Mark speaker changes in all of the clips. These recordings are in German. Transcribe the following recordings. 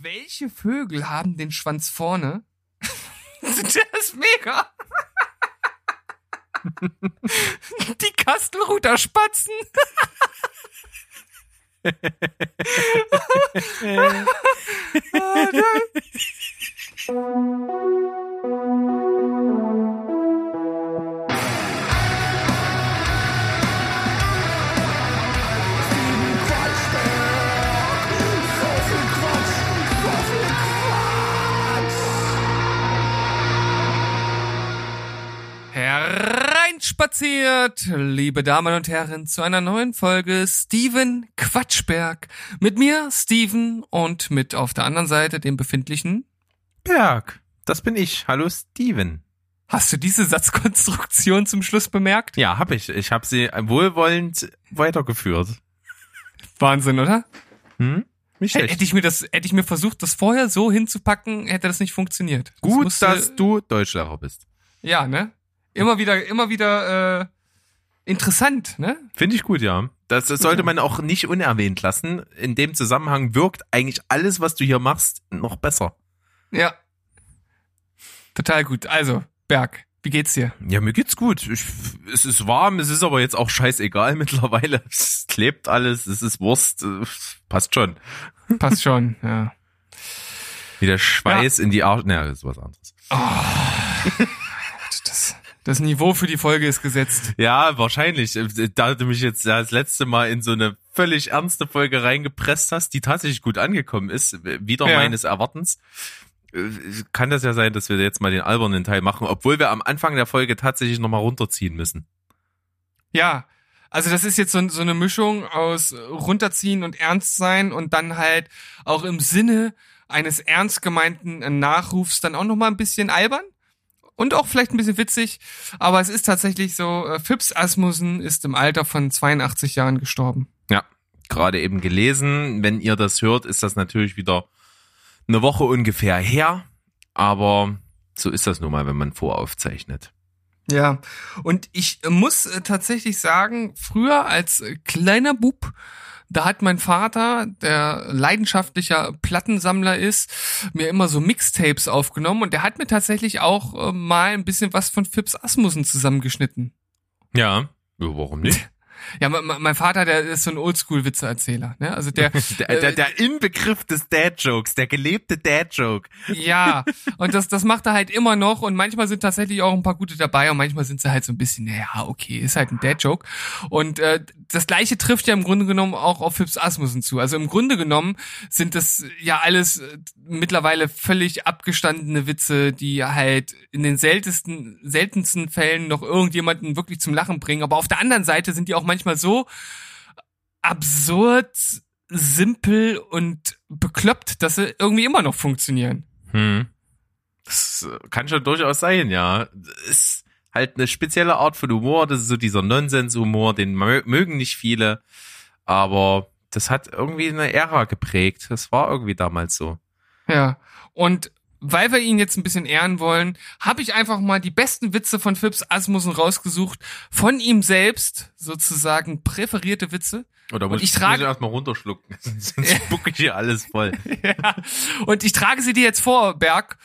Speaker 1: Welche Vögel haben den Schwanz vorne? Der ist mega. Die Kastelruther Spatzen. Hereinspaziert, liebe Damen und Herren, zu einer neuen Folge Steven Quatschberg. Mit mir, Steven, und mit auf der anderen Seite dem befindlichen
Speaker 2: Berg. Das bin ich. Hallo Steven.
Speaker 1: Hast du diese Satzkonstruktion zum Schluss bemerkt?
Speaker 2: Ja, hab ich. Ich habe sie wohlwollend weitergeführt.
Speaker 1: Wahnsinn, oder?
Speaker 2: Hm? Nicht schlecht.
Speaker 1: hätte ich mir das, hätte ich mir versucht, das vorher so hinzupacken, hätte das nicht funktioniert. Das
Speaker 2: Gut,
Speaker 1: musste-
Speaker 2: dass du Deutschlehrer bist.
Speaker 1: ja, ne? Immer wieder, immer wieder äh, interessant, ne?
Speaker 2: Finde ich gut, ja. Das, das sollte man auch nicht unerwähnt lassen. In dem Zusammenhang wirkt eigentlich alles, was du hier machst, noch besser.
Speaker 1: Ja. Total gut. Also, Berg, wie geht's dir?
Speaker 2: Ja, mir geht's gut. Ich, es ist warm, es ist aber jetzt auch scheißegal mittlerweile. Es klebt alles, es ist Wurst. äh, Passt schon.
Speaker 1: Passt schon, ja.
Speaker 2: Wie der Schweiß in die Arsch. Naja, das ist was anderes.
Speaker 1: Das, das Niveau für die Folge ist gesetzt.
Speaker 2: Ja, wahrscheinlich. Da du mich jetzt das letzte Mal in so eine völlig ernste Folge reingepresst hast, die tatsächlich gut angekommen ist, wieder
Speaker 1: Ja.
Speaker 2: meines Erwartens, äh, kann das ja sein, dass wir jetzt mal den albernen Teil machen, obwohl wir am Anfang der Folge tatsächlich nochmal runterziehen müssen.
Speaker 1: Ja. Also das ist jetzt so, so eine Mischung aus äh, runterziehen und ernst sein und dann halt auch im Sinne eines ernst gemeinten äh, Nachrufs dann auch noch mal ein bisschen albern und auch vielleicht ein bisschen witzig, aber es ist tatsächlich so, äh, Phipps Asmussen ist im Alter von 82 Jahren gestorben.
Speaker 2: Ja, gerade eben gelesen. Wenn ihr das hört, ist das natürlich wieder eine Woche ungefähr her, aber so ist das nun mal, wenn man voraufzeichnet.
Speaker 1: Ja, und ich muss äh, tatsächlich sagen, früher als äh, kleiner Bub, da hat mein Vater, der leidenschaftlicher Plattensammler ist, mir immer so Mixtapes aufgenommen und der hat mir tatsächlich auch äh, mal ein bisschen was von Phipps Asmussen zusammengeschnitten.
Speaker 2: Ja, ja warum nicht?
Speaker 1: Ja, mein, Vater, der ist so ein Oldschool-Witze-Erzähler, ne? Also der,
Speaker 2: Der, der, der Inbegriff des Dad-Jokes, der gelebte Dad-Joke.
Speaker 1: Ja, und das, das macht er halt immer noch und manchmal sind tatsächlich auch ein paar gute dabei und manchmal sind sie halt so ein bisschen, naja, okay, ist halt ein Dad-Joke. Und äh, das gleiche trifft ja im Grunde genommen auch auf Phipps Asmussen zu. Also im Grunde genommen sind das ja alles äh, mittlerweile völlig abgestandene Witze, die halt in den seltensten, seltensten Fällen noch irgendjemanden wirklich zum Lachen bringen. Aber auf der anderen Seite sind die auch manchmal so absurd, simpel und bekloppt, dass sie irgendwie immer noch funktionieren.
Speaker 2: Hm. Das äh, kann schon durchaus sein, ja. Ist halt eine spezielle Art von Humor. Das ist so dieser Nonsens-Humor, den mö- mögen nicht viele. Aber das hat irgendwie eine Ära geprägt. Das war irgendwie damals so.
Speaker 1: Ja. Und weil wir ihn jetzt ein bisschen ehren wollen, habe ich einfach mal die besten Witze von Phipps Asmussen rausgesucht. Von ihm selbst sozusagen präferierte Witze.
Speaker 2: Oder muss
Speaker 1: ich trage-
Speaker 2: muss erstmal runterschlucken, sonst spucke ich hier alles voll.
Speaker 1: ja. Und ich trage sie dir jetzt vor, Berg.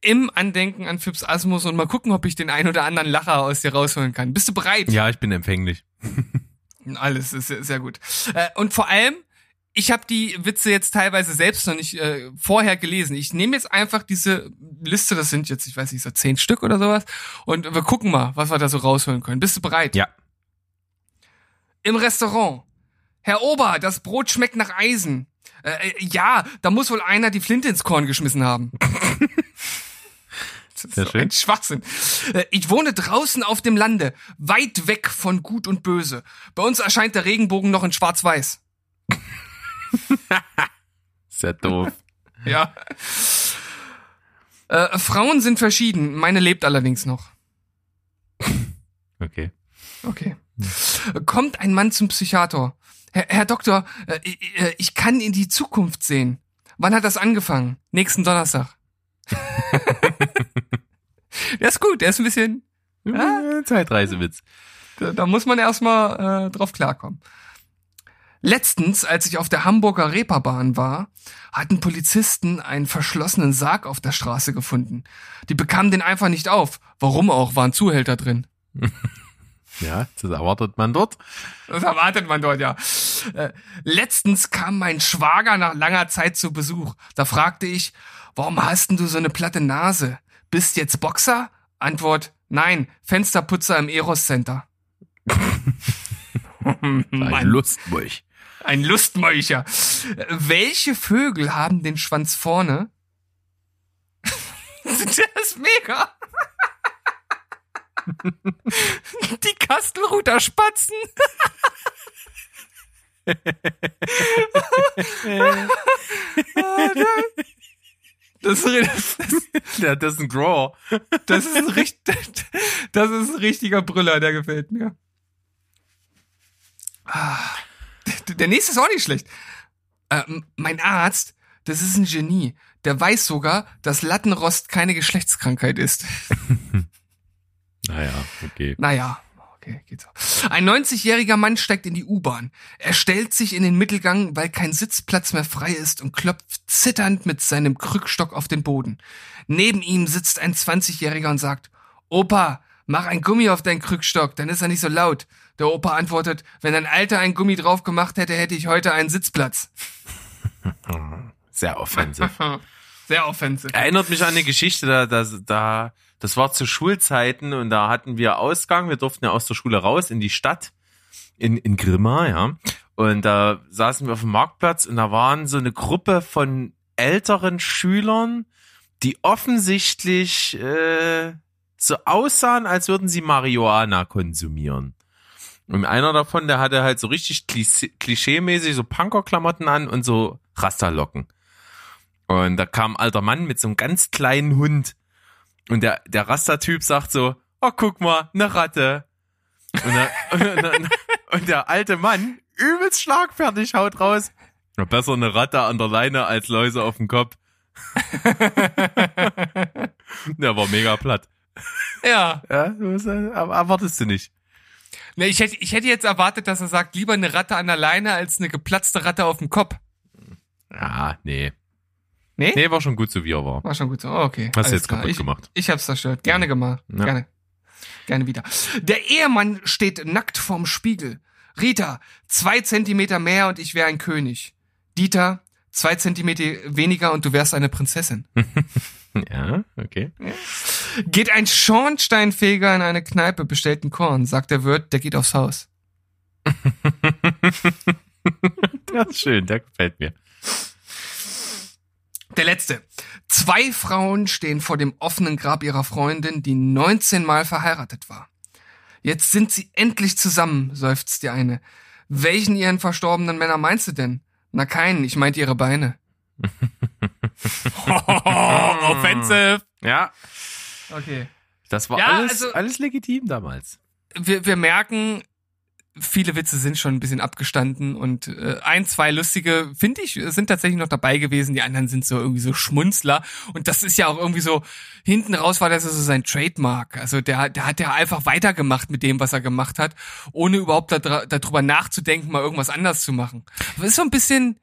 Speaker 1: Im Andenken an Phipps Asmus und mal gucken, ob ich den ein oder anderen Lacher aus dir rausholen kann. Bist du bereit?
Speaker 2: Ja, ich bin empfänglich.
Speaker 1: Alles ist sehr, sehr gut. Äh, und vor allem, ich habe die Witze jetzt teilweise selbst noch nicht äh, vorher gelesen. Ich nehme jetzt einfach diese Liste, das sind jetzt, ich weiß nicht, so zehn Stück oder sowas, und wir gucken mal, was wir da so rausholen können. Bist du bereit?
Speaker 2: Ja.
Speaker 1: Im Restaurant. Herr Ober, das Brot schmeckt nach Eisen. Äh, äh, ja, da muss wohl einer die Flinte ins Korn geschmissen haben. Das ist
Speaker 2: Sehr
Speaker 1: so
Speaker 2: schön.
Speaker 1: ein Schwachsinn. Äh, Ich wohne draußen auf dem Lande, weit weg von Gut und Böse. Bei uns erscheint der Regenbogen noch in Schwarz-Weiß.
Speaker 2: Sehr doof.
Speaker 1: Ja. Äh, Frauen sind verschieden. Meine lebt allerdings noch.
Speaker 2: Okay.
Speaker 1: Okay. Kommt ein Mann zum Psychiater. Herr, Herr Doktor, äh, äh, ich kann in die Zukunft sehen. Wann hat das angefangen? Nächsten Donnerstag. der ist gut, der ist ein bisschen,
Speaker 2: Ah, Zeitreisewitz.
Speaker 1: da, da muss man erstmal äh, drauf klarkommen. Letztens, als ich auf der Hamburger Reeperbahn war, hatten Polizisten einen verschlossenen Sarg auf der Straße gefunden. Die bekamen den einfach nicht auf. Warum auch, waren Zuhälter drin.
Speaker 2: Ja, das erwartet man dort.
Speaker 1: Das erwartet man dort, ja. Äh, letztens kam mein Schwager nach langer Zeit zu Besuch. Da fragte ich, warum hast denn du so eine platte Nase? Bist jetzt Boxer? Antwort, nein, Fensterputzer im Eros Center.
Speaker 2: Ein
Speaker 1: Mann. Ein Lustmolcher. Äh, Welche Vögel haben den Schwanz vorne? das ist mega. Die Kastelruther Spatzen. Das ist, das,
Speaker 2: das ist ein Grower.
Speaker 1: das ist ein richtig, das ist ein richtiger Brüller, der gefällt mir. Ah, Der nächste ist auch nicht schlecht. Ähm, mein Arzt, das ist ein Genie. Der weiß sogar, dass Lattenrost keine Geschlechtskrankheit ist.
Speaker 2: Naja, okay.
Speaker 1: Naja, okay, geht so. Ein 90-jähriger Mann steigt in die U-Bahn. Er stellt sich in den Mittelgang, weil kein Sitzplatz mehr frei ist und klopft zitternd mit seinem Krückstock auf den Boden. Neben ihm sitzt ein 20-jähriger und sagt, Opa, mach ein Gummi auf deinen Krückstock, dann ist er nicht so laut. Der Opa antwortet, wenn ein Alter ein Gummi drauf gemacht hätte, hätte ich heute einen Sitzplatz.
Speaker 2: Sehr offensiv.
Speaker 1: Sehr offensiv.
Speaker 2: Erinnert mich an eine Geschichte, da, da, da, das war zu Schulzeiten und da hatten wir Ausgang, wir durften ja aus der Schule raus in die Stadt, in, in Grimma, ja. Und da saßen wir auf dem Marktplatz und da waren so eine Gruppe von älteren Schülern, die offensichtlich äh, so aussahen, als würden sie Marihuana konsumieren. Und einer davon, der hatte halt so richtig klischee- klischee-mäßig so Punkerklamotten an und so Rasterlocken. Und da kam ein alter Mann mit so einem ganz kleinen Hund. Und der, der Rastertyp sagt so, oh, guck mal, eine Ratte. Und der, und, und, und der alte Mann, übelst schlagfertig, haut raus. Besser eine Ratte an der Leine als Läuse auf dem Kopf. der war mega platt.
Speaker 1: Ja.
Speaker 2: Ja, äh, erwartest du nicht.
Speaker 1: Ne, ich hätte, ich hätte jetzt erwartet, dass er sagt, lieber eine Ratte an der Leine als eine geplatzte Ratte auf dem Kopf.
Speaker 2: Ja, nee.
Speaker 1: Nee?
Speaker 2: Nee, war schon gut so, wie er war.
Speaker 1: War schon gut so. Oh, okay.
Speaker 2: Hast du jetzt
Speaker 1: klar.
Speaker 2: kaputt
Speaker 1: ich,
Speaker 2: gemacht.
Speaker 1: Ich hab's zerstört. Gerne gemacht.
Speaker 2: Ja.
Speaker 1: Gerne. Gerne wieder. Der Ehemann steht nackt vorm Spiegel. Rita, zwei Zentimeter mehr und ich wäre ein König. Dieter, zwei Zentimeter weniger und du wärst eine Prinzessin.
Speaker 2: Ja, okay.
Speaker 1: Geht ein Schornsteinfeger in eine Kneipe, bestellt ein Korn, sagt der Wirt, der geht aufs Haus.
Speaker 2: Das ist schön, der gefällt mir.
Speaker 1: Der letzte. Zwei Frauen stehen vor dem offenen Grab ihrer Freundin, die 19 Mal verheiratet war. Jetzt sind sie endlich zusammen, seufzt die eine. Welchen ihren verstorbenen Männer meinst du denn? Na keinen, ich meinte ihre Beine. Offensive.
Speaker 2: Ja,
Speaker 1: Okay.
Speaker 2: das war
Speaker 1: Ja,
Speaker 2: alles,
Speaker 1: also-
Speaker 2: alles legitim damals.
Speaker 1: Wir, wir merken, viele Witze sind schon ein bisschen abgestanden und äh, ein, zwei lustige, finde ich, sind tatsächlich noch dabei gewesen. Die anderen sind so irgendwie so Schmunzler. Und das ist ja auch irgendwie so, hinten raus war das so sein Trademark. Also der, der hat ja einfach weitergemacht mit dem, was er gemacht hat, ohne überhaupt da, darüber nachzudenken, mal irgendwas anders zu machen. Aber ist so ein bisschen,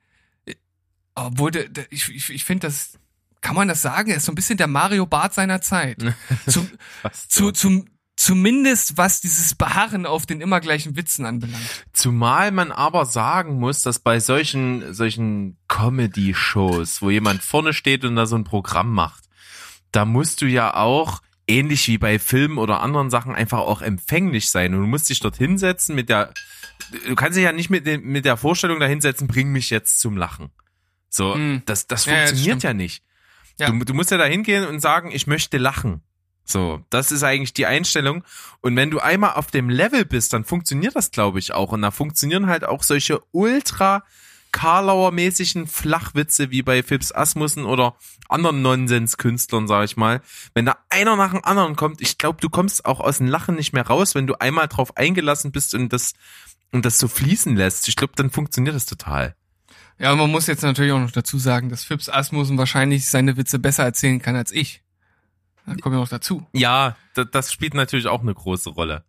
Speaker 1: obwohl, ich, ich, ich finde das, kann man das sagen? Er ist so ein bisschen der Mario Bart seiner Zeit. Zum, zu, zum, zumindest was dieses Beharren auf den immer gleichen Witzen anbelangt.
Speaker 2: Zumal man aber sagen muss, dass bei solchen, solchen Comedy-Shows, wo jemand vorne steht und da so ein Programm macht, da musst du ja auch, ähnlich wie bei Filmen oder anderen Sachen, einfach auch empfänglich sein. Und du musst dich dort hinsetzen mit der, du kannst dich ja nicht mit, den, mit der Vorstellung da hinsetzen, bring mich jetzt zum Lachen. So,
Speaker 1: Hm.
Speaker 2: das, das
Speaker 1: Ja, ja, das
Speaker 2: funktioniert ja nicht.
Speaker 1: Ja.
Speaker 2: Du, du musst ja da hingehen und sagen, ich möchte lachen. So, das ist eigentlich die Einstellung. Und wenn du einmal auf dem Level bist, dann funktioniert das, glaube ich, auch. Und da funktionieren halt auch solche ultra Karlauer-mäßigen Flachwitze wie bei Phipps Asmussen oder anderen Nonsenskünstlern, sag ich mal. Wenn da einer nach dem anderen kommt, ich glaube, du kommst auch aus dem Lachen nicht mehr raus, wenn du einmal drauf eingelassen bist und das, und das so fließen lässt. Ich glaube, dann funktioniert das total.
Speaker 1: Ja, man muss jetzt natürlich auch noch dazu sagen, dass Phipps Asmussen wahrscheinlich seine Witze besser erzählen kann als ich. Da kommen wir noch dazu.
Speaker 2: Ja, das, spielt natürlich auch eine große Rolle.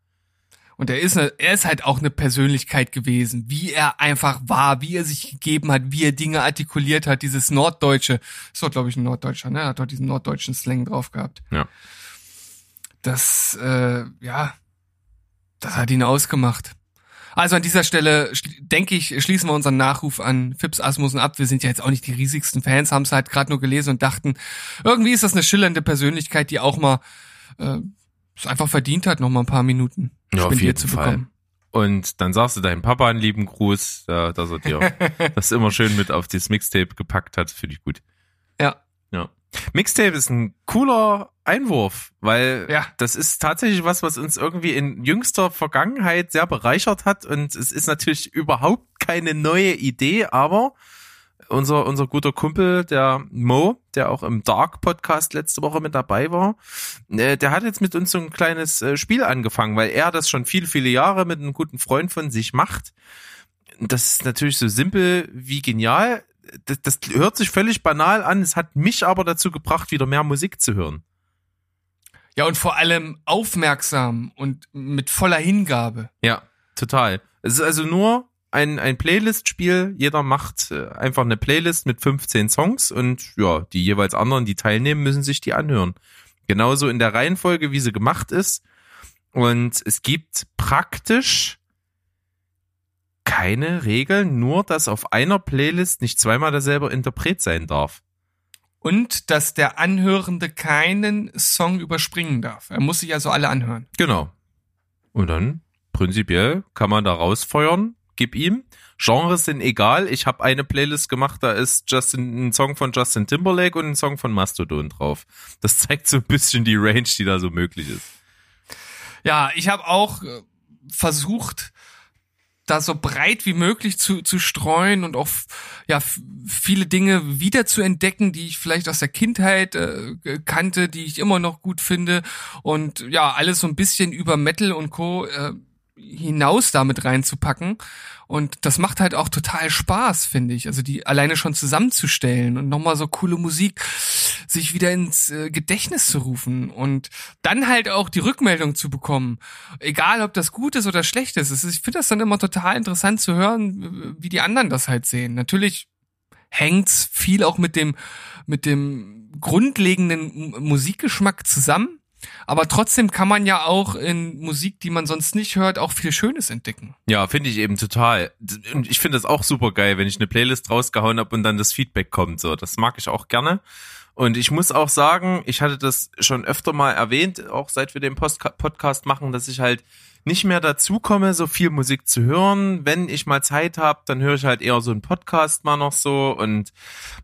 Speaker 1: Und er ist, eine, er ist halt auch eine Persönlichkeit gewesen, wie er einfach war, wie er sich gegeben hat, wie er Dinge artikuliert hat, dieses Norddeutsche. Das war, glaube ich, ein Norddeutscher, ne? Er hat dort diesen norddeutschen Slang drauf gehabt.
Speaker 2: Ja.
Speaker 1: Das, äh, ja, das hat ihn ausgemacht. Also an dieser Stelle denke ich, schließen wir unseren Nachruf an Fips Asmussen ab. Wir sind ja jetzt auch nicht die riesigsten Fans, haben es halt gerade nur gelesen und dachten, irgendwie ist das eine schillernde Persönlichkeit, die auch mal äh, es einfach verdient hat, noch mal ein paar Minuten
Speaker 2: Ja, auf jeden
Speaker 1: zu
Speaker 2: Fall.
Speaker 1: bekommen.
Speaker 2: Und dann sagst du deinem Papa einen lieben Gruß, äh, dass er dir das immer schön mit auf das Mixtape gepackt hat. Finde ich gut.
Speaker 1: Ja.
Speaker 2: Mixtape ist ein cooler Einwurf, weil
Speaker 1: Ja.
Speaker 2: das ist tatsächlich was, was uns irgendwie in jüngster Vergangenheit sehr bereichert hat. Und es ist natürlich überhaupt keine neue Idee, aber unser, unser guter Kumpel, der Mo, der auch im Dark Podcast letzte Woche mit dabei war, äh, der hat jetzt mit uns so ein kleines äh, Spiel angefangen, weil er das schon viele, viele Jahre mit einem guten Freund von sich macht. Das ist natürlich so simpel wie genial. Das, das hört sich völlig banal an. Es hat mich aber dazu gebracht, wieder mehr Musik zu hören.
Speaker 1: Ja, und vor allem aufmerksam und mit voller Hingabe.
Speaker 2: Ja, total. Es ist also nur ein, ein Playlist-Spiel. Jeder macht äh, einfach eine Playlist mit 15 Songs und ja, die jeweils anderen, die teilnehmen, müssen sich die anhören. Genauso in der Reihenfolge, wie sie gemacht ist. Und es gibt praktisch keine Regeln, nur dass auf einer Playlist nicht zweimal derselbe Interpret sein darf.
Speaker 1: Und dass der Anhörende keinen Song überspringen darf. Er muss sich also alle anhören.
Speaker 2: Genau. Und dann prinzipiell kann man da rausfeuern, gib ihm. Genres sind egal. Ich habe eine Playlist gemacht, da ist Justin, ein Song von Justin Timberlake und ein Song von Mastodon drauf. Das zeigt so ein bisschen die Range, die da so möglich ist.
Speaker 1: Ja, ich habe auch äh, versucht, da so breit wie möglich zu, zu streuen und auch ja viele Dinge wieder zu entdecken, die ich vielleicht aus der Kindheit äh, kannte, die ich immer noch gut finde und ja alles so ein bisschen über Metal und Co. Äh, hinaus damit reinzupacken und das macht halt auch total Spaß, finde ich. Also die alleine schon zusammenzustellen und nochmal so coole Musik sich wieder ins äh, Gedächtnis zu rufen und dann halt auch die Rückmeldung zu bekommen. Egal, ob das gut ist oder schlecht ist. Ist ich finde das dann immer total interessant zu hören, wie die anderen das halt sehen. Natürlich hängt's viel auch mit dem, mit dem grundlegenden Musikgeschmack zusammen. Aber trotzdem kann man ja auch in Musik, die man sonst nicht hört, auch viel Schönes entdecken.
Speaker 2: Ja, finde ich eben total. Und ich finde das auch super geil, wenn ich eine Playlist rausgehauen habe und dann das Feedback kommt. So, das mag ich auch gerne. Und ich muss auch sagen, ich hatte das schon öfter mal erwähnt, auch seit wir den Post Podcast machen, dass ich halt nicht mehr dazu komme, so viel Musik zu hören. Wenn ich mal Zeit habe, dann höre ich halt eher so einen Podcast mal noch so und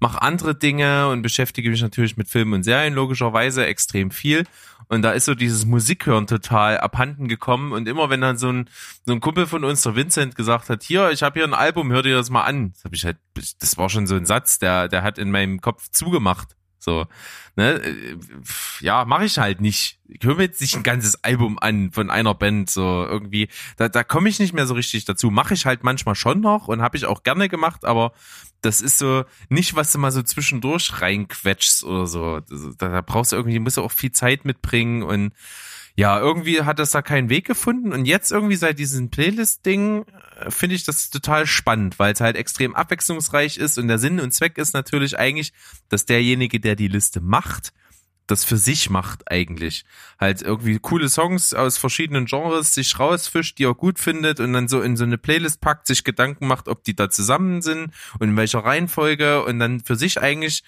Speaker 2: mache andere Dinge und beschäftige mich natürlich mit Filmen und Serien logischerweise extrem viel. Und da ist so dieses Musikhören total abhanden gekommen. Und immer wenn dann so ein, so ein Kumpel von uns, der Vincent, gesagt hat, hier, ich habe hier ein Album, hör dir das mal an. Das, hab ich halt, das war schon so ein Satz, der, der hat in meinem Kopf zugemacht. So, ne, äh, ja, mache ich halt nicht. Ich höre mir jetzt nicht ein ganzes Album an von einer Band, so irgendwie. Da, da komme ich nicht mehr so richtig dazu. Mache ich halt manchmal schon noch und habe ich auch gerne gemacht, aber das ist so nicht, was du mal so zwischendurch reinquetschst oder so. Das- Da, da brauchst du irgendwie, musst du auch viel Zeit mitbringen und ja, irgendwie hat das da keinen Weg gefunden und jetzt irgendwie seit diesem Playlist-Ding äh, finde ich das total spannend, weil es halt extrem abwechslungsreich ist und der Sinn und Zweck ist natürlich eigentlich, dass derjenige, der die Liste macht, das für sich macht eigentlich. Halt irgendwie coole Songs aus verschiedenen Genres sich rausfischt, die er gut findet und dann so in so eine Playlist packt, sich Gedanken macht, ob die da zusammen sind und in welcher Reihenfolge und dann für sich eigentlich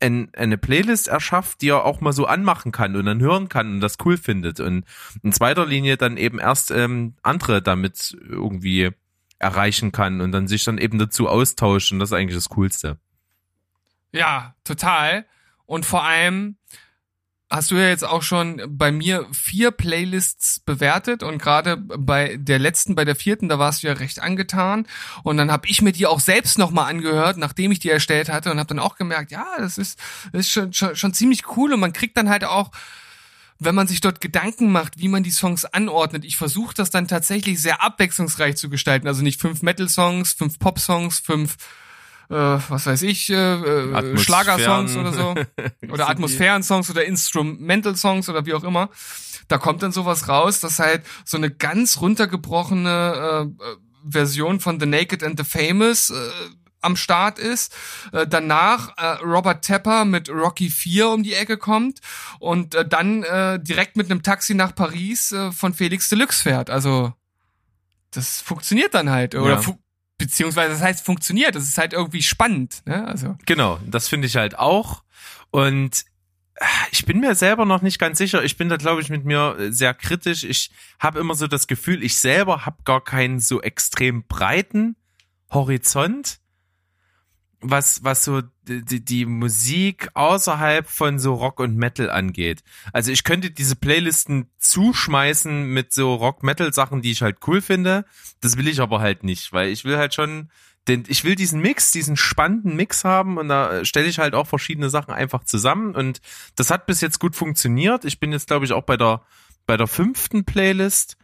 Speaker 2: ein, eine Playlist erschafft, die er auch mal so anmachen kann und dann hören kann und das cool findet und in zweiter Linie dann eben erst ähm, andere damit irgendwie erreichen kann und dann sich dann eben dazu austauscht und das ist eigentlich das Coolste.
Speaker 1: Ja, total. Und vor allem hast du ja jetzt auch schon bei mir vier Playlists bewertet und gerade bei der letzten, bei der vierten, da warst du ja recht angetan. Und dann habe ich mir die auch selbst nochmal angehört, nachdem ich die erstellt hatte und habe dann auch gemerkt, ja, das ist, das ist schon, schon, schon ziemlich cool. Und man kriegt dann halt auch wenn man sich dort Gedanken macht, wie man die Songs anordnet, ich versuche das dann tatsächlich sehr abwechslungsreich zu gestalten. Also nicht fünf Metal-Songs, fünf Pop-Songs, fünf, äh, was weiß ich, äh, äh. Schlagersongs oder so. Oder Atmosphären-Songs oder Instrumental-Songs oder wie auch immer. da kommt dann sowas raus, dass halt so eine ganz runtergebrochene äh, äh Version von The Naked and the Famous äh, am Start ist. Äh, danach äh, Robert Tepper mit Rocky 4 um die Ecke kommt und äh, dann äh, direkt mit einem Taxi nach Paris äh, von Felix Deluxe fährt. Also das funktioniert dann halt. Oder
Speaker 2: Ja.
Speaker 1: fu beziehungsweise das heißt funktioniert. Das ist halt irgendwie spannend. Ne? Also
Speaker 2: Genau, das finde ich halt auch. Und äh, ich bin mir selber noch nicht ganz sicher. Ich bin da, glaube ich, mit mir äh, sehr kritisch. Ich habe immer so das Gefühl, ich selber habe gar keinen so extrem breiten Horizont, was, was so die, die- Musik außerhalb von so Rock und Metal angeht. Also ich könnte diese Playlisten zuschmeißen mit so Rock-Metal-Sachen, die ich halt cool finde. Das will ich aber halt nicht, weil ich will halt schon den, ich will diesen Mix, diesen spannenden Mix haben und da stelle ich halt auch verschiedene Sachen einfach zusammen und das hat bis jetzt gut funktioniert. Ich bin jetzt glaube ich auch bei der bei der fünften Playlist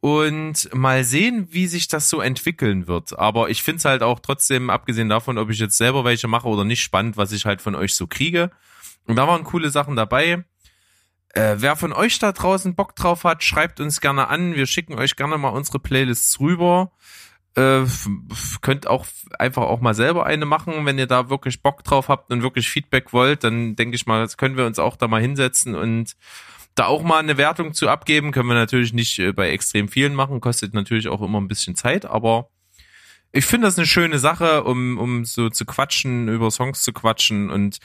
Speaker 2: und mal sehen, wie sich das so entwickeln wird. Aber ich finde es halt auch trotzdem, abgesehen davon, ob ich jetzt selber welche mache oder nicht, spannend, was ich halt von euch so kriege. Und da waren coole Sachen dabei. Äh, wer von euch da draußen Bock drauf hat, schreibt uns gerne an. Wir schicken euch gerne mal unsere Playlists rüber. Äh, könnt auch einfach auch mal selber eine machen, wenn ihr da wirklich Bock drauf habt und wirklich Feedback wollt, dann denke ich mal, können wir uns auch da mal hinsetzen und da auch mal eine Wertung zu abgeben. Können wir natürlich nicht äh, bei extrem vielen machen, kostet natürlich auch immer ein bisschen Zeit, aber ich finde das eine schöne Sache, um, um so zu quatschen, über Songs zu quatschen und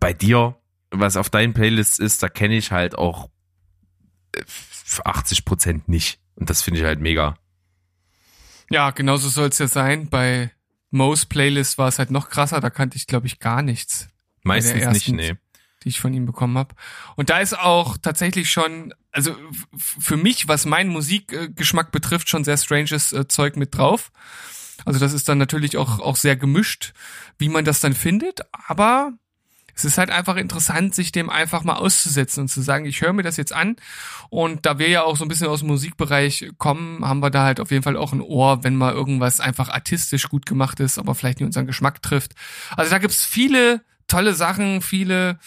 Speaker 2: bei dir, was auf deinen Playlists ist, da kenne ich halt auch äh, 80 Prozent nicht und das finde ich halt mega.
Speaker 1: ja, genauso soll es ja sein. Bei Mo's Playlist war es halt noch krasser. Da kannte ich glaube ich gar nichts.
Speaker 2: Meistens nicht, nee.
Speaker 1: Die ich von ihm bekommen habe. Und da ist auch tatsächlich schon, also für mich, was meinen Musikgeschmack betrifft, schon sehr stranges äh, Zeug mit drauf. Also das ist dann natürlich auch, auch sehr gemischt, wie man das dann findet, aber es ist halt einfach interessant, sich dem einfach mal auszusetzen und zu sagen, ich höre mir das jetzt an. Und da wir ja auch so ein bisschen aus dem Musikbereich kommen, haben wir da halt auf jeden Fall auch ein Ohr, wenn mal irgendwas einfach artistisch gut gemacht ist, aber vielleicht nicht unseren Geschmack trifft. Also da gibt's viele tolle Sachen, viele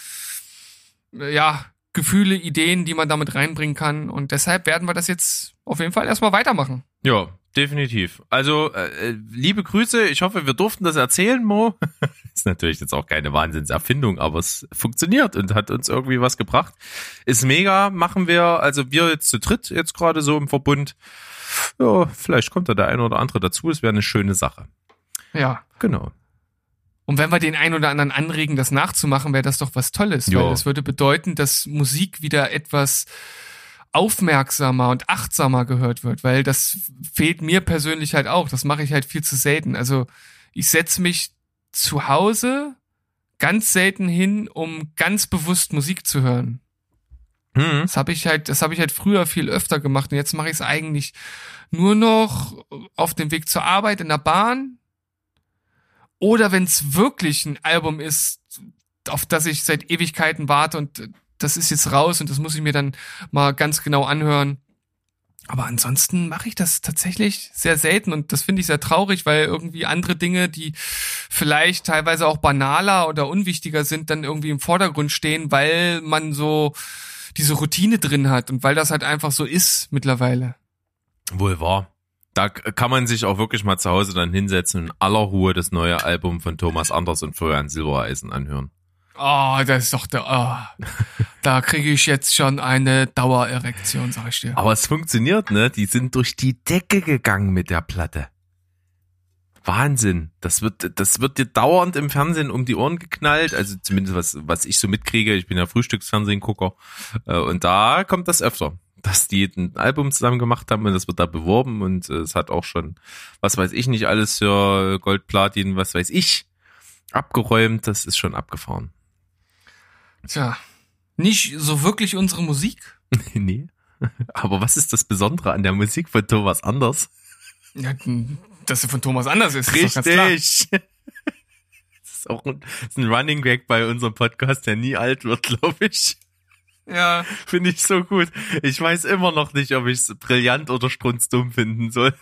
Speaker 1: ja, Gefühle, Ideen, die man damit reinbringen kann. Und deshalb werden wir das jetzt auf jeden Fall erstmal weitermachen.
Speaker 2: Ja, definitiv. Also, äh, äh, liebe Grüße. Ich hoffe, wir durften das erzählen, Mo. Ist natürlich jetzt auch keine Wahnsinnserfindung, aber es funktioniert und hat uns irgendwie was gebracht. Ist mega, machen wir, also wir jetzt zu dritt jetzt gerade so im Verbund. Ja, vielleicht kommt da der eine oder andere dazu. Es wäre eine schöne Sache.
Speaker 1: Ja.
Speaker 2: Genau.
Speaker 1: Und wenn wir den einen oder anderen anregen, das nachzumachen, wäre das doch was Tolles,
Speaker 2: Ja.
Speaker 1: weil das würde bedeuten, dass Musik wieder etwas aufmerksamer und achtsamer gehört wird, weil das fehlt mir persönlich halt auch. Das mache ich halt viel zu selten. Also ich setze mich zu Hause ganz selten hin, um ganz bewusst Musik zu hören.
Speaker 2: Hm.
Speaker 1: Das habe ich halt, das habe ich halt früher viel öfter gemacht und jetzt mache ich es eigentlich nur noch auf dem Weg zur Arbeit in der Bahn oder wenn es wirklich ein Album ist, auf das ich seit Ewigkeiten warte und das ist jetzt raus und das muss ich mir dann mal ganz genau anhören. Aber ansonsten mache ich das tatsächlich sehr selten und das finde ich sehr traurig, weil irgendwie andere Dinge, die vielleicht teilweise auch banaler oder unwichtiger sind, dann irgendwie im Vordergrund stehen, weil man so diese Routine drin hat und weil das halt einfach so ist mittlerweile.
Speaker 2: Wohl wahr. Da kann man sich auch wirklich mal zu Hause dann hinsetzen und in aller Ruhe das neue Album von Thomas Anders und Florian Silbereisen anhören.
Speaker 1: Oh, das ist doch der. Oh. Da kriege ich jetzt schon eine Dauererektion, sag ich dir.
Speaker 2: Aber es funktioniert, ne? Die sind durch die Decke gegangen mit der Platte. Wahnsinn. Das wird, das wird dir dauernd im Fernsehen um die Ohren geknallt. Also zumindest was, was ich so mitkriege. Ich bin ja Frühstücksfernsehen-Gucker. Äh, Und da kommt das öfter. Dass die ein Album zusammen gemacht haben und das wird da beworben und äh, es hat auch schon, was weiß ich nicht, alles für Gold, Platin, was weiß ich, abgeräumt. Das ist schon abgefahren.
Speaker 1: Tja, nicht so wirklich unsere Musik.
Speaker 2: nee. Aber was ist das Besondere an der Musik von Thomas Anders?
Speaker 1: Ja, dass sie von Thomas anders ist. ist.
Speaker 2: Richtig. Das ist auch ein, ist ein Running Gag bei unserem Podcast, der nie alt wird, glaube ich.
Speaker 1: Ja,
Speaker 2: Finde ich so gut. Ich weiß immer noch nicht, ob ich es brillant oder strunzdumm finden soll.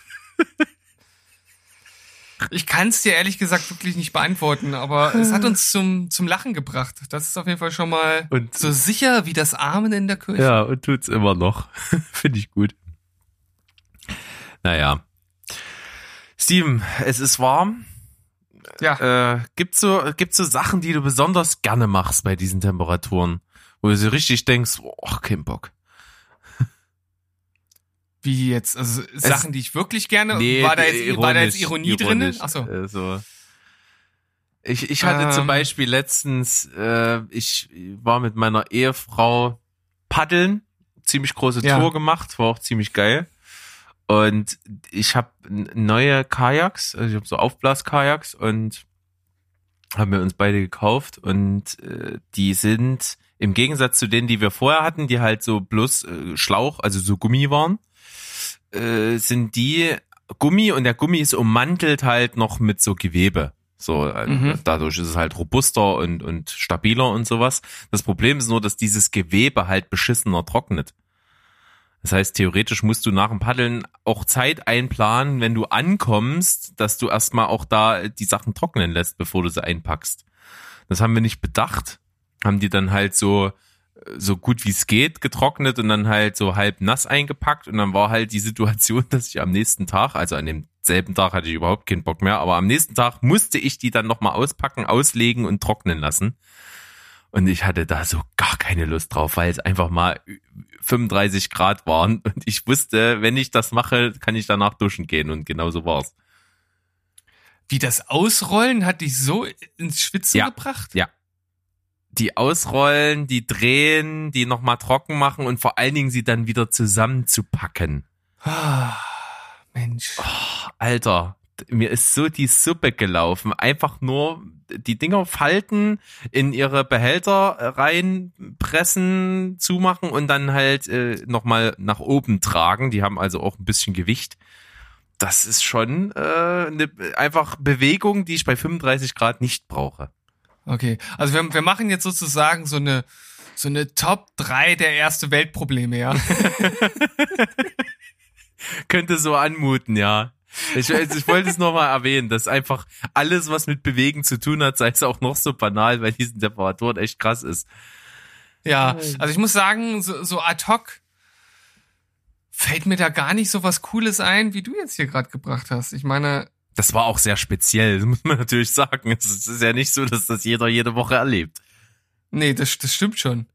Speaker 1: Ich kann es dir ehrlich gesagt wirklich nicht beantworten, aber es hat uns zum, zum Lachen gebracht. Das ist auf jeden Fall schon mal
Speaker 2: Und-
Speaker 1: so sicher wie das Amen in der Kirche.
Speaker 2: Ja, und tut's immer noch. Finde ich gut. Naja. Steven, es ist warm.
Speaker 1: Ja.
Speaker 2: Äh, gibt's so, gibt's so Sachen, die du besonders gerne machst bei diesen Temperaturen? Wo du so richtig denkst, oh, kein Bock.
Speaker 1: Wie jetzt? Also Sachen, die ich wirklich gerne.
Speaker 2: Nee,
Speaker 1: war, da jetzt, war da jetzt Ironie drin? Achso.
Speaker 2: Äh, so. Ich, ich hatte
Speaker 1: Ähm.
Speaker 2: zum Beispiel letztens, äh, ich war mit meiner Ehefrau paddeln, ziemlich große
Speaker 1: Ja.
Speaker 2: Tour gemacht, war auch ziemlich geil. Und ich habe neue Kajaks, also ich habe so Aufblaskajaks und haben wir uns beide gekauft und äh, die sind im Gegensatz zu denen, die wir vorher hatten, die halt so bloß äh, Schlauch, also so Gummi waren, äh, sind die Gummi und der Gummi ist ummantelt halt noch mit so Gewebe. So, äh,
Speaker 1: Mhm.
Speaker 2: dadurch ist es halt robuster und, und stabiler und sowas. Das Problem ist nur, dass dieses Gewebe halt beschissener trocknet. Das heißt, theoretisch musst du nach dem Paddeln auch Zeit einplanen, wenn du ankommst, dass du erstmal auch da die Sachen trocknen lässt, bevor du sie einpackst. Das haben wir nicht bedacht. Haben die dann halt so, so gut wie es geht getrocknet und dann halt so halb nass eingepackt und dann war halt die Situation, dass ich am nächsten Tag, also an demselben Tag hatte ich überhaupt keinen Bock mehr, aber am nächsten Tag musste ich die dann nochmal auspacken, auslegen und trocknen lassen. Und ich hatte da so gar keine Lust drauf, weil es einfach mal 35 Grad waren und ich wusste, wenn ich das mache, kann ich danach duschen gehen und genau so war's.
Speaker 1: Wie das Ausrollen hat dich so ins Schwitzen
Speaker 2: Ja.
Speaker 1: gebracht?
Speaker 2: Ja. Die ausrollen, die drehen, die nochmal trocken machen und vor allen Dingen sie dann wieder zusammenzupacken.
Speaker 1: Ah, Mensch.
Speaker 2: Alter, mir ist so die Suppe gelaufen. Einfach nur die Dinger falten, in ihre Behälter reinpressen, zumachen und dann halt äh, nochmal nach oben tragen. Die haben also auch ein bisschen Gewicht. Das ist schon äh, eine einfach Bewegung, die ich bei 35 Grad nicht brauche.
Speaker 1: Okay. Also wir, wir machen jetzt sozusagen so eine so eine Top 3 der erste Weltprobleme, ja.
Speaker 2: Könnte so anmuten, ja. Ich, ich wollte es nochmal erwähnen, dass einfach alles, was mit Bewegen zu tun hat, sei es auch noch so banal bei diesen Temperaturen echt krass ist.
Speaker 1: Ja, also ich muss sagen, so, so ad hoc fällt mir da gar nicht so was Cooles ein, wie du jetzt hier gerade gebracht hast. Ich meine,
Speaker 2: Das war auch sehr speziell, das muss man natürlich sagen. Es ist ja nicht so, dass das jeder jede Woche erlebt.
Speaker 1: nee, das, das stimmt schon.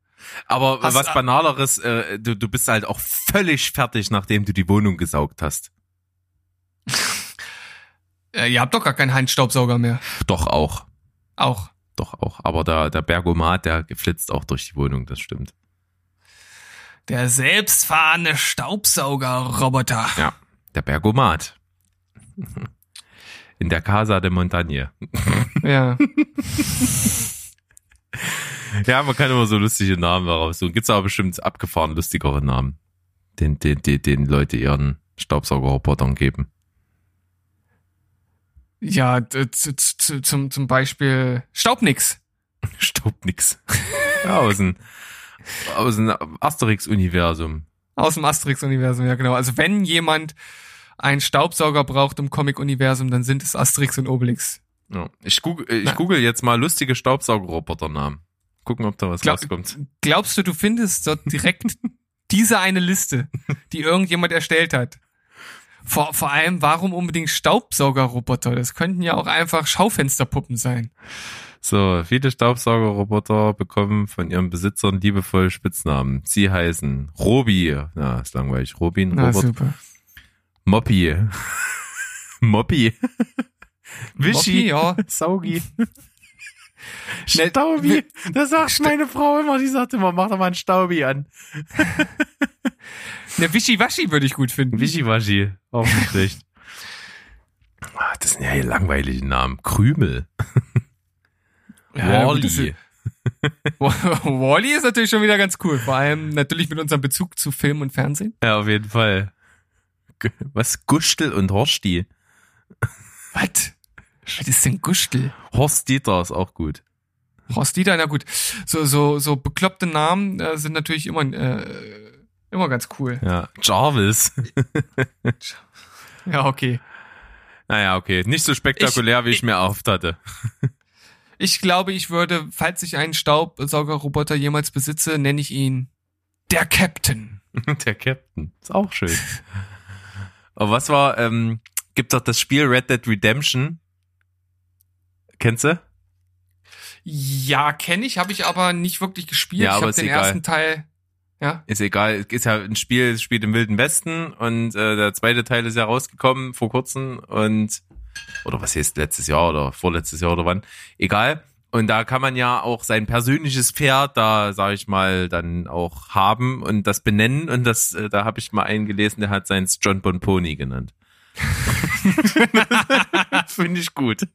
Speaker 2: Aber
Speaker 1: Hast-
Speaker 2: was banaleres, äh, du, du bist halt auch völlig fertig, nachdem du die Wohnung gesaugt hast.
Speaker 1: Äh, ihr habt doch gar keinen Handstaubsauger mehr.
Speaker 2: Doch auch,
Speaker 1: Auch.
Speaker 2: doch auch. Aber der, der Bergomat, der flitzt auch durch die Wohnung, das stimmt.
Speaker 1: Der selbstfahrende Staubsaugerroboter.
Speaker 2: Ja, der Bergomat. In der Casa de Montagne.
Speaker 1: Ja.
Speaker 2: Ja, man kann immer so lustige Namen daraus suchen. Gibt's aber bestimmt abgefahren lustigere Namen, den, den, den, den Leute ihren Staubsaugerrobotern geben.
Speaker 1: Ja, zum, zum Beispiel Staubnix.
Speaker 2: Staubnix. Ja, aus dem, aus dem Asterix-Universum.
Speaker 1: Aus dem Asterix-Universum, ja genau. Also wenn jemand einen Staubsauger braucht im Comic-Universum, dann sind es Asterix und Obelix.
Speaker 2: Ja. Ich, google, ich
Speaker 1: Na.
Speaker 2: google jetzt mal lustige Staubsaugerroboternamen. Gucken, ob da was
Speaker 1: Glaub-
Speaker 2: rauskommt.
Speaker 1: Glaubst du, du findest dort direkt diese eine Liste, die irgendjemand erstellt hat? Vor, vor allem, warum unbedingt Staubsaugerroboter? Das könnten ja auch einfach Schaufensterpuppen sein.
Speaker 2: So, viele Staubsaugerroboter bekommen von ihren Besitzern liebevoll Spitznamen. Sie heißen Robi. Na, ist langweilig. Robin,
Speaker 1: Na,
Speaker 2: Robert.
Speaker 1: super.
Speaker 2: Moppi. Moppi.
Speaker 1: Moppi,
Speaker 2: Wischi.
Speaker 1: ja.
Speaker 2: Saugi. Staubi. Das sagt meine Frau immer. Die sagt immer, mach doch mal einen Staubi an.
Speaker 1: Ne, Wischiwaschi würde ich gut finden.
Speaker 2: Wischiwaschi. Auch nicht schlecht. Ah, Das sind ja hier langweilige Namen. Krümel.
Speaker 1: Ja,
Speaker 2: Wally.
Speaker 1: ist- Wally ist natürlich schon wieder ganz cool. Vor allem natürlich mit unserem Bezug zu Film und Fernsehen.
Speaker 2: Ja, auf jeden Fall. Was? Gustel und Horsti.
Speaker 1: Was? Was ist denn Gustel?
Speaker 2: Horst Dieter ist auch gut.
Speaker 1: Horst Dieter, na gut. So, so, so bekloppte Namen äh, sind natürlich immer, äh, immer ganz cool.
Speaker 2: Ja. Jarvis.
Speaker 1: Ja, okay.
Speaker 2: Naja, okay. Nicht so spektakulär,
Speaker 1: Ich-
Speaker 2: wie ich, mir erhofft hatte.
Speaker 1: Ich glaube, ich würde, falls ich einen Staubsaugerroboter jemals besitze, nenne ich ihn der Captain.
Speaker 2: Der Captain. Ist auch schön. Aber was war, ähm, gibt doch das Spiel Red Dead Redemption. Kennst du?
Speaker 1: Ja, kenne ich, habe ich aber nicht wirklich gespielt.
Speaker 2: Ja,
Speaker 1: ich habe den
Speaker 2: egal.
Speaker 1: ersten Teil. Ja.
Speaker 2: Ist egal, ist ja ein Spiel, es spielt im Wilden Westen und äh, der zweite Teil ist ja rausgekommen vor kurzem und oder was heißt letztes Jahr oder vorletztes Jahr oder wann, egal. Und da kann man ja auch sein persönliches Pferd da, sage ich mal, dann auch haben und das benennen und das, äh, da habe ich mal einen gelesen, der hat seins John Bon Pony genannt. Finde ich gut.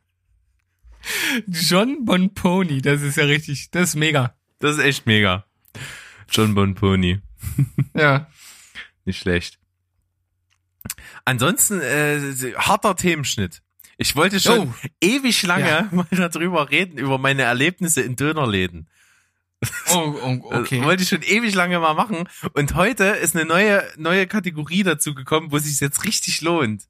Speaker 1: John Bonpony, das ist ja richtig, das ist mega.
Speaker 2: Das ist echt mega. John Bon Pony.
Speaker 1: Ja.
Speaker 2: Nicht schlecht. Ansonsten äh, harter Themenschnitt. Ich wollte schon
Speaker 1: Oh.
Speaker 2: ewig lange
Speaker 1: Ja.
Speaker 2: mal darüber reden, über meine Erlebnisse in Dönerläden.
Speaker 1: Oh, oh
Speaker 2: Das
Speaker 1: okay.
Speaker 2: wollte ich schon ewig lange mal machen. Und heute ist eine neue, neue Kategorie dazu gekommen, wo es sich jetzt richtig lohnt.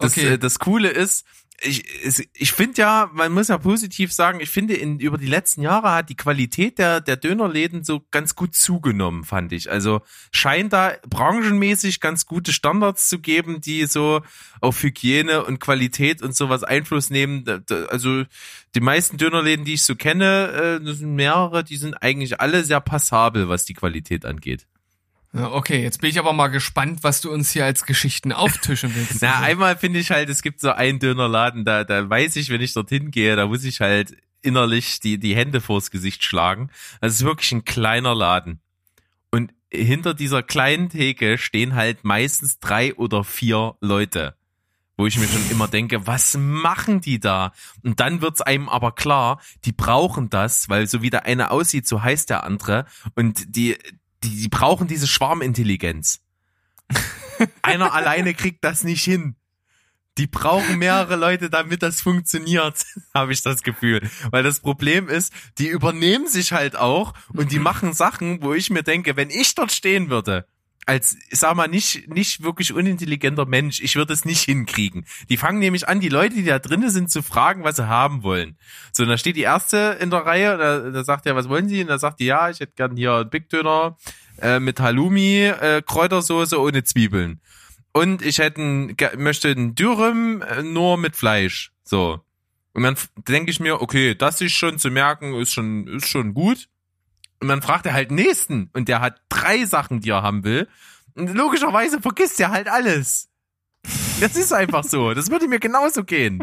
Speaker 2: Das,
Speaker 1: Okay.
Speaker 2: äh, das Coole ist, ich, ich finde ja, man muss ja positiv sagen, ich finde, in, über die letzten Jahre hat die Qualität der, der Dönerläden so ganz gut zugenommen, fand ich. Also scheint da branchenmäßig ganz gute Standards zu geben, die so auf Hygiene und Qualität und sowas Einfluss nehmen. Also die meisten Dönerläden, die ich so kenne, äh, das sind mehrere, die sind eigentlich alle sehr passabel, was die Qualität angeht.
Speaker 1: Okay, jetzt bin ich aber mal gespannt, was du uns hier als Geschichten auftischen willst.
Speaker 2: Na, einmal finde ich halt, es gibt so einen Dönerladen, da, da weiß ich, wenn ich dorthin gehe, da muss ich halt innerlich die, die Hände vors Gesicht schlagen. Das ist wirklich ein kleiner Laden. Und hinter dieser kleinen Theke stehen halt meistens drei oder vier Leute. Wo ich mir schon immer denke, was machen die da? Und dann wird's einem aber klar, die brauchen das, weil so wie der eine aussieht, so heißt der andere. Und die, die, die brauchen diese Schwarmintelligenz. Einer alleine kriegt das nicht hin. Die brauchen mehrere Leute, damit das funktioniert, habe ich das Gefühl. Weil das Problem ist, die übernehmen sich halt auch und die machen Sachen, wo ich mir denke, wenn ich dort stehen würde, als, sag mal, nicht, nicht wirklich unintelligenter Mensch, ich würde es nicht hinkriegen. Die fangen nämlich an, die Leute, die da drinnen sind, zu fragen, was sie haben wollen. So, und da steht die erste in der Reihe, da, da sagt er, was wollen Sie? Und da sagt die, ja, ich hätte gern hier Big Döner äh, mit Halloumi, äh, Kräutersoße ohne Zwiebeln. Und ich hätte ge- möchte einen Dürüm äh, nur mit Fleisch. So. Und dann denke ich mir, okay, das ist schon zu merken, ist schon, ist schon gut. Und dann fragt er halt den nächsten und der hat drei Sachen, die er haben will. Und logischerweise vergisst er halt alles. Das ist einfach so. Das würde mir genauso gehen.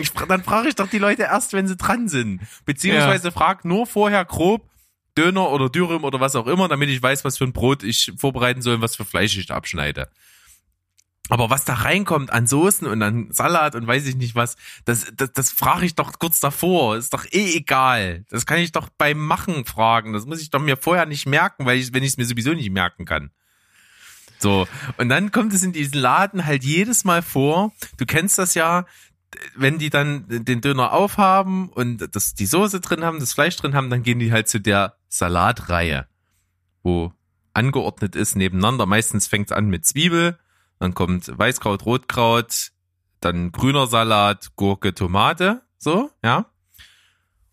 Speaker 2: Ich, dann frage ich doch die Leute erst, wenn sie dran sind. Beziehungsweise frag nur vorher grob Döner oder Dürüm oder was auch immer, damit ich weiß, was für ein Brot ich vorbereiten soll und was für Fleisch ich da abschneide. Aber was da reinkommt an Soßen und an Salat und weiß ich nicht was, das, das, das frage ich doch kurz davor. Ist doch eh egal. Das kann ich doch beim Machen fragen. Das muss ich doch mir vorher nicht merken, weil ich, wenn ich es mir sowieso nicht merken kann. So. Und dann kommt es in diesen Laden halt jedes Mal vor. Du kennst das ja, wenn die dann den Döner aufhaben und das, die Soße drin haben, das Fleisch drin haben, dann gehen die halt zu der Salatreihe, wo angeordnet ist nebeneinander. Meistens fängt es an mit Zwiebel, dann kommt Weißkraut, Rotkraut, dann grüner Salat, Gurke, Tomate, so, ja.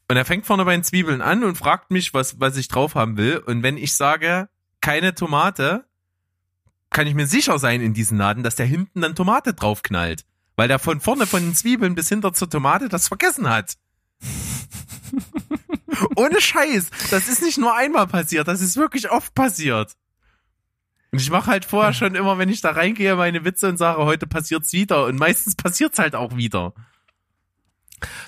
Speaker 2: Und er fängt vorne bei den Zwiebeln an und fragt mich, was, was ich drauf haben will. Und wenn ich sage, keine Tomate, kann ich mir sicher sein in diesem Laden, dass der hinten dann Tomate draufknallt. Weil der von vorne von den Zwiebeln bis hinter zur Tomate das vergessen hat. Ohne Scheiß. Das ist nicht nur einmal passiert, das ist wirklich oft passiert. Und ich mache halt vorher schon immer, wenn ich da reingehe, meine Witze und sage, heute passiert's wieder. Und meistens passiert's halt auch wieder.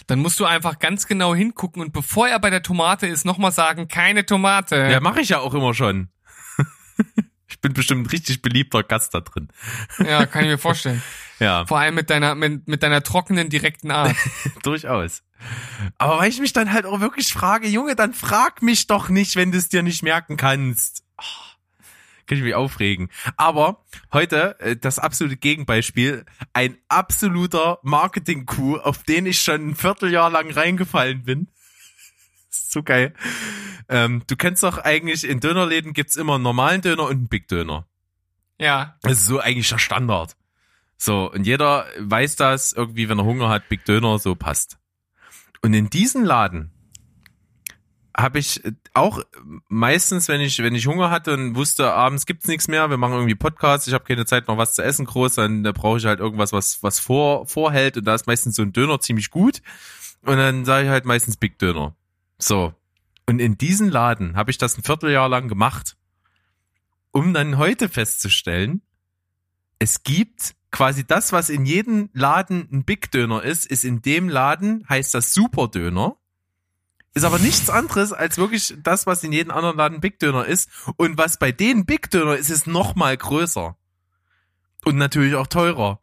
Speaker 1: Dann musst du einfach ganz genau hingucken und bevor er bei der Tomate ist, nochmal sagen, keine Tomate.
Speaker 2: Ja, mache ich ja auch immer schon. ich bin bestimmt ein richtig beliebter Gast da drin.
Speaker 1: Ja, kann ich mir vorstellen.
Speaker 2: Ja,
Speaker 1: Vor allem mit deiner, mit, mit deiner trockenen, direkten Art.
Speaker 2: durchaus. Aber weil ich mich dann halt auch wirklich frage, Junge, dann frag mich doch nicht, wenn du es dir nicht merken kannst. Oh, kann ich mich aufregen. Aber heute äh, das absolute Gegenbeispiel, ein absoluter Marketing-Coup, auf den ich schon ein Vierteljahr lang reingefallen bin. ist so geil. Ähm, du kennst doch eigentlich, in Dönerläden gibt's immer einen normalen Döner und einen Big Döner.
Speaker 1: Ja.
Speaker 2: Das ist so eigentlich der Standard. So, und jeder weiß das, irgendwie, wenn er Hunger hat, Big Döner, so passt. Und in diesen Laden habe ich auch meistens, wenn ich, wenn ich Hunger hatte und wusste, abends gibt's nichts mehr, wir machen irgendwie Podcasts, ich habe keine Zeit noch was zu essen groß, dann da brauche ich halt irgendwas, was, was vor, vorhält und da ist meistens so ein Döner ziemlich gut. Und dann sage ich halt meistens Big Döner. So. Und in diesen Laden habe ich das ein Vierteljahr lang gemacht, um dann heute festzustellen, es gibt quasi das, was in jedem Laden ein Big Döner ist, ist in dem Laden, heißt das Super Döner. Ist aber nichts anderes als wirklich das, was in jedem anderen Laden Big Döner ist. Und was bei denen Big Döner ist, ist noch mal größer. Und natürlich auch teurer.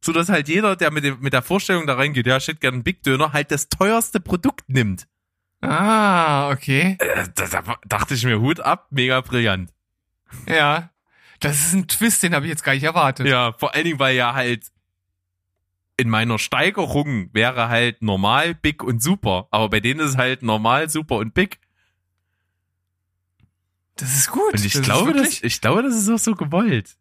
Speaker 2: So dass halt jeder, der mit, dem, mit der Vorstellung da reingeht, ja, shit, gerne einen Big Döner, halt das teuerste Produkt nimmt.
Speaker 1: Ah, okay.
Speaker 2: Äh, da, da dachte ich mir, Hut ab, mega brillant.
Speaker 1: Ja. Das ist ein Twist, den habe ich jetzt gar nicht erwartet.
Speaker 2: Ja, vor allen Dingen, weil ja halt in meiner Steigerung wäre halt normal, big und super. Aber bei denen ist halt normal, super und big.
Speaker 1: Das ist gut.
Speaker 2: Und ich
Speaker 1: das
Speaker 2: glaube, das, ich glaube, das ist auch so gewollt.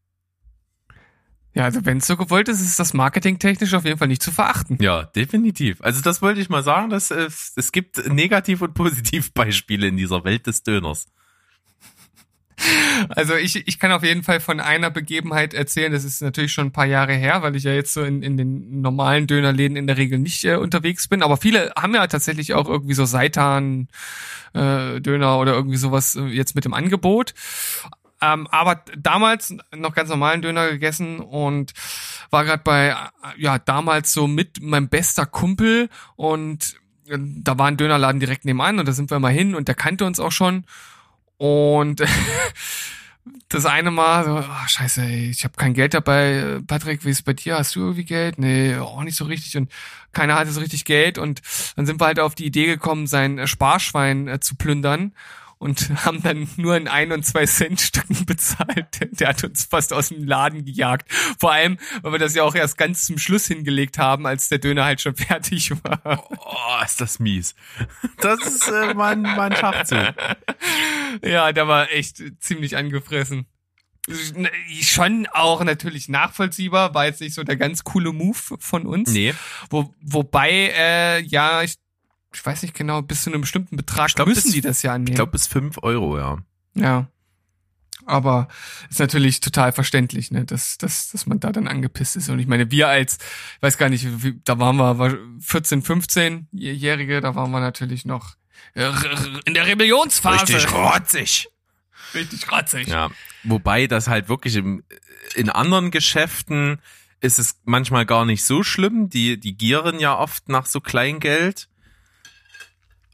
Speaker 1: Ja, also wenn es so gewollt ist, ist das marketingtechnisch auf jeden Fall nicht zu verachten.
Speaker 2: Ja, definitiv. Also das wollte ich mal sagen, dass es, es gibt Negativ- und Positivbeispiele in dieser Welt des Döners.
Speaker 1: Also ich, ich kann auf jeden Fall von einer Begebenheit erzählen, das ist natürlich schon ein paar Jahre her, weil ich ja jetzt so in, in den normalen Dönerläden in der Regel nicht äh, unterwegs bin. Aber viele haben ja tatsächlich auch irgendwie so Seitan äh, Döner oder irgendwie sowas äh, jetzt mit dem Angebot. Ähm, aber damals noch ganz normalen Döner gegessen und war gerade bei, äh, ja, damals so mit meinem bester Kumpel und äh, da war ein Dönerladen direkt nebenan und da sind wir mal hin und der kannte uns auch schon. Und das eine Mal, so, oh, scheiße, ey, ich habe kein Geld dabei. Patrick, wie ist es bei dir? Hast du irgendwie Geld? Nee, auch nicht so richtig. Und keiner hatte so richtig Geld. Und dann sind wir halt auf die Idee gekommen, sein Sparschwein äh, zu plündern. Und haben dann nur in ein und zwei Cent Stücken bezahlt. Der, der hat uns fast aus dem Laden gejagt. Vor allem, weil wir das ja auch erst ganz zum Schluss hingelegt haben, als der Döner halt schon fertig war.
Speaker 2: Oh, ist das mies. Das ist äh, mein, mein Schachzug.
Speaker 1: Ja, der war echt ziemlich angefressen. Schon auch natürlich nachvollziehbar, war jetzt nicht so der ganz coole Move von uns.
Speaker 2: Nee,
Speaker 1: Wo, wobei, äh, ja, ich, ich weiß nicht genau, bis zu einem bestimmten Betrag
Speaker 2: glaub,
Speaker 1: müssen
Speaker 2: bis-
Speaker 1: die das ja annehmen.
Speaker 2: ich glaube bis fünf Euro, ja.
Speaker 1: ja. Aber ist natürlich total verständlich, ne, dass, dass, dass man da dann angepisst ist. Und ich meine, wir als, ich weiß gar nicht, wie, da waren wir war 14, 15-Jährige, da waren wir natürlich noch äh, in der Rebellionsphase.
Speaker 2: rotzig.
Speaker 1: Richtig rotzig.
Speaker 2: Ja, wobei das halt wirklich im, in anderen Geschäften ist es manchmal gar nicht so schlimm. Die, die gieren ja oft nach so Kleingeld.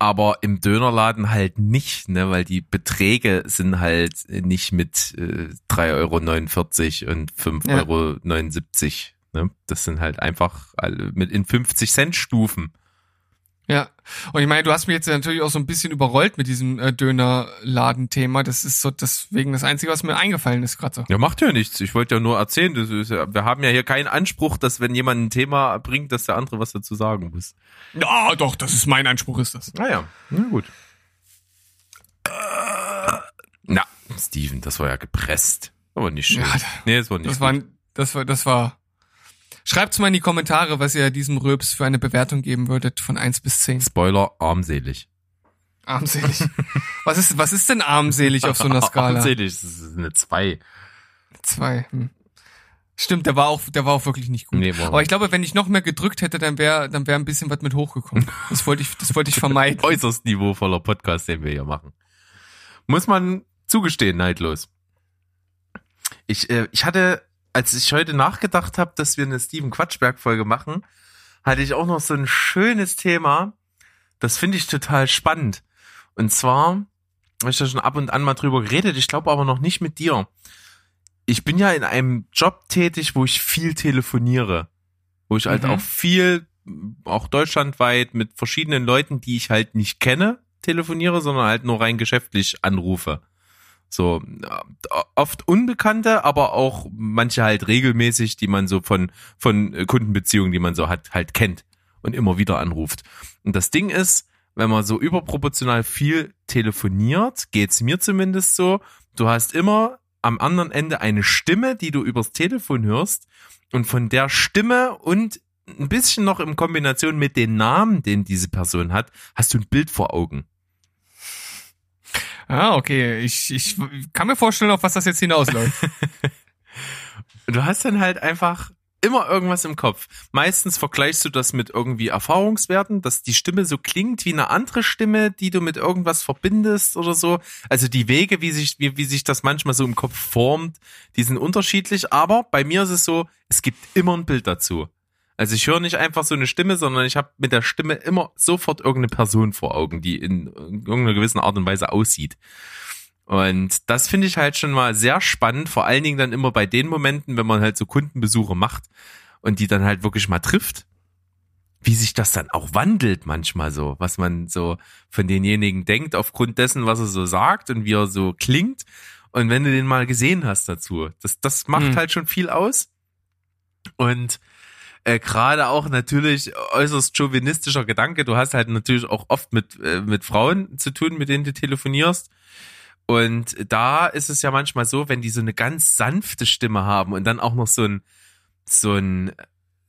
Speaker 2: Aber im Dönerladen halt nicht, ne, weil die Beträge sind halt nicht mit äh, 3,49 Euro und 5,79
Speaker 1: Ja.
Speaker 2: Euro. Ne? Das sind halt einfach alle mit in 50 Cent Stufen.
Speaker 1: Ja, und ich meine, du hast mich jetzt natürlich auch so ein bisschen überrollt mit diesem äh, Dönerladen-Thema. Das ist so deswegen das Einzige, was mir eingefallen ist gerade so.
Speaker 2: Ja, macht ja nichts. Ich wollte ja nur erzählen, das ist ja, wir haben ja hier keinen Anspruch, dass wenn jemand ein Thema bringt, dass der andere was dazu sagen muss.
Speaker 1: Ja, doch, das ist mein Anspruch, ist das.
Speaker 2: Naja, na gut. Na, Steven, das war ja gepresst. Aber nicht schön.
Speaker 1: Ja,
Speaker 2: nee, das war nicht
Speaker 1: Das
Speaker 2: gut.
Speaker 1: war, das war, das war. Schreibt's mal in die Kommentare, was ihr diesem Röps für eine Bewertung geben würdet von 1 bis 10.
Speaker 2: Spoiler, armselig.
Speaker 1: Armselig. was ist, was ist denn armselig auf so einer Skala?
Speaker 2: Armselig, das ist eine 2.
Speaker 1: Zwei. Hm. Stimmt, der war auch, der war auch wirklich nicht gut.
Speaker 2: Nee,
Speaker 1: Aber ich glaube, wenn ich noch mehr gedrückt hätte, dann wäre, dann wäre ein bisschen was mit hochgekommen. Das wollte ich, das wollte ich vermeiden.
Speaker 2: äußerst niveauvoller Podcast, den wir hier machen. Muss man zugestehen, neidlos. Ich, äh, ich hatte, als ich heute nachgedacht habe, dass wir eine Steven Quatschberg-Folge machen, hatte ich auch noch so ein schönes Thema. Das finde ich total spannend. Und zwar, habe ich da schon ab und an mal drüber geredet, ich glaube aber noch nicht mit dir. Ich bin ja in einem Job tätig, wo ich viel telefoniere. Wo ich halt
Speaker 1: Mhm.
Speaker 2: auch viel, auch deutschlandweit mit verschiedenen Leuten, die ich halt nicht kenne, telefoniere, sondern halt nur rein geschäftlich anrufe. So, äh, oft Unbekannte, aber auch manche halt regelmäßig, die man so von, von äh, Kundenbeziehungen, die man so hat, halt kennt und immer wieder anruft. Und das Ding ist, wenn man so überproportional viel telefoniert, geht's mir zumindest so, du hast immer am anderen Ende eine Stimme, die du übers Telefon hörst und von der Stimme und ein bisschen noch in Kombination mit den Namen, den diese Person hat, hast du ein Bild vor Augen.
Speaker 1: Ah, okay. Ich, ich kann mir vorstellen, auf was das jetzt hinausläuft.
Speaker 2: du hast dann halt einfach immer irgendwas im Kopf. Meistens vergleichst du das mit irgendwie Erfahrungswerten, dass die Stimme so klingt wie eine andere Stimme, die du mit irgendwas verbindest oder so. Also die Wege, wie sich, wie, wie sich das manchmal so im Kopf formt, die sind unterschiedlich. Aber bei mir ist es so, es gibt immer ein Bild dazu. Also ich höre nicht einfach so eine Stimme, sondern ich habe mit der Stimme immer sofort irgendeine Person vor Augen, die in irgendeiner gewissen Art und Weise aussieht. Und das finde ich halt schon mal sehr spannend, vor allen Dingen dann immer bei den Momenten, wenn man halt so Kundenbesuche macht und die dann halt wirklich mal trifft, wie sich das dann auch wandelt manchmal so, was man so von denjenigen denkt aufgrund dessen, was er so sagt und wie er so klingt. Und wenn du den mal gesehen hast dazu, das, das macht mhm. halt schon viel aus. Und äh, gerade auch natürlich äußerst chauvinistischer Gedanke. Du hast halt natürlich auch oft mit, äh, mit Frauen zu tun, mit denen du telefonierst. Und da ist es ja manchmal so, wenn die so eine ganz sanfte Stimme haben und dann auch noch so ein, so ein,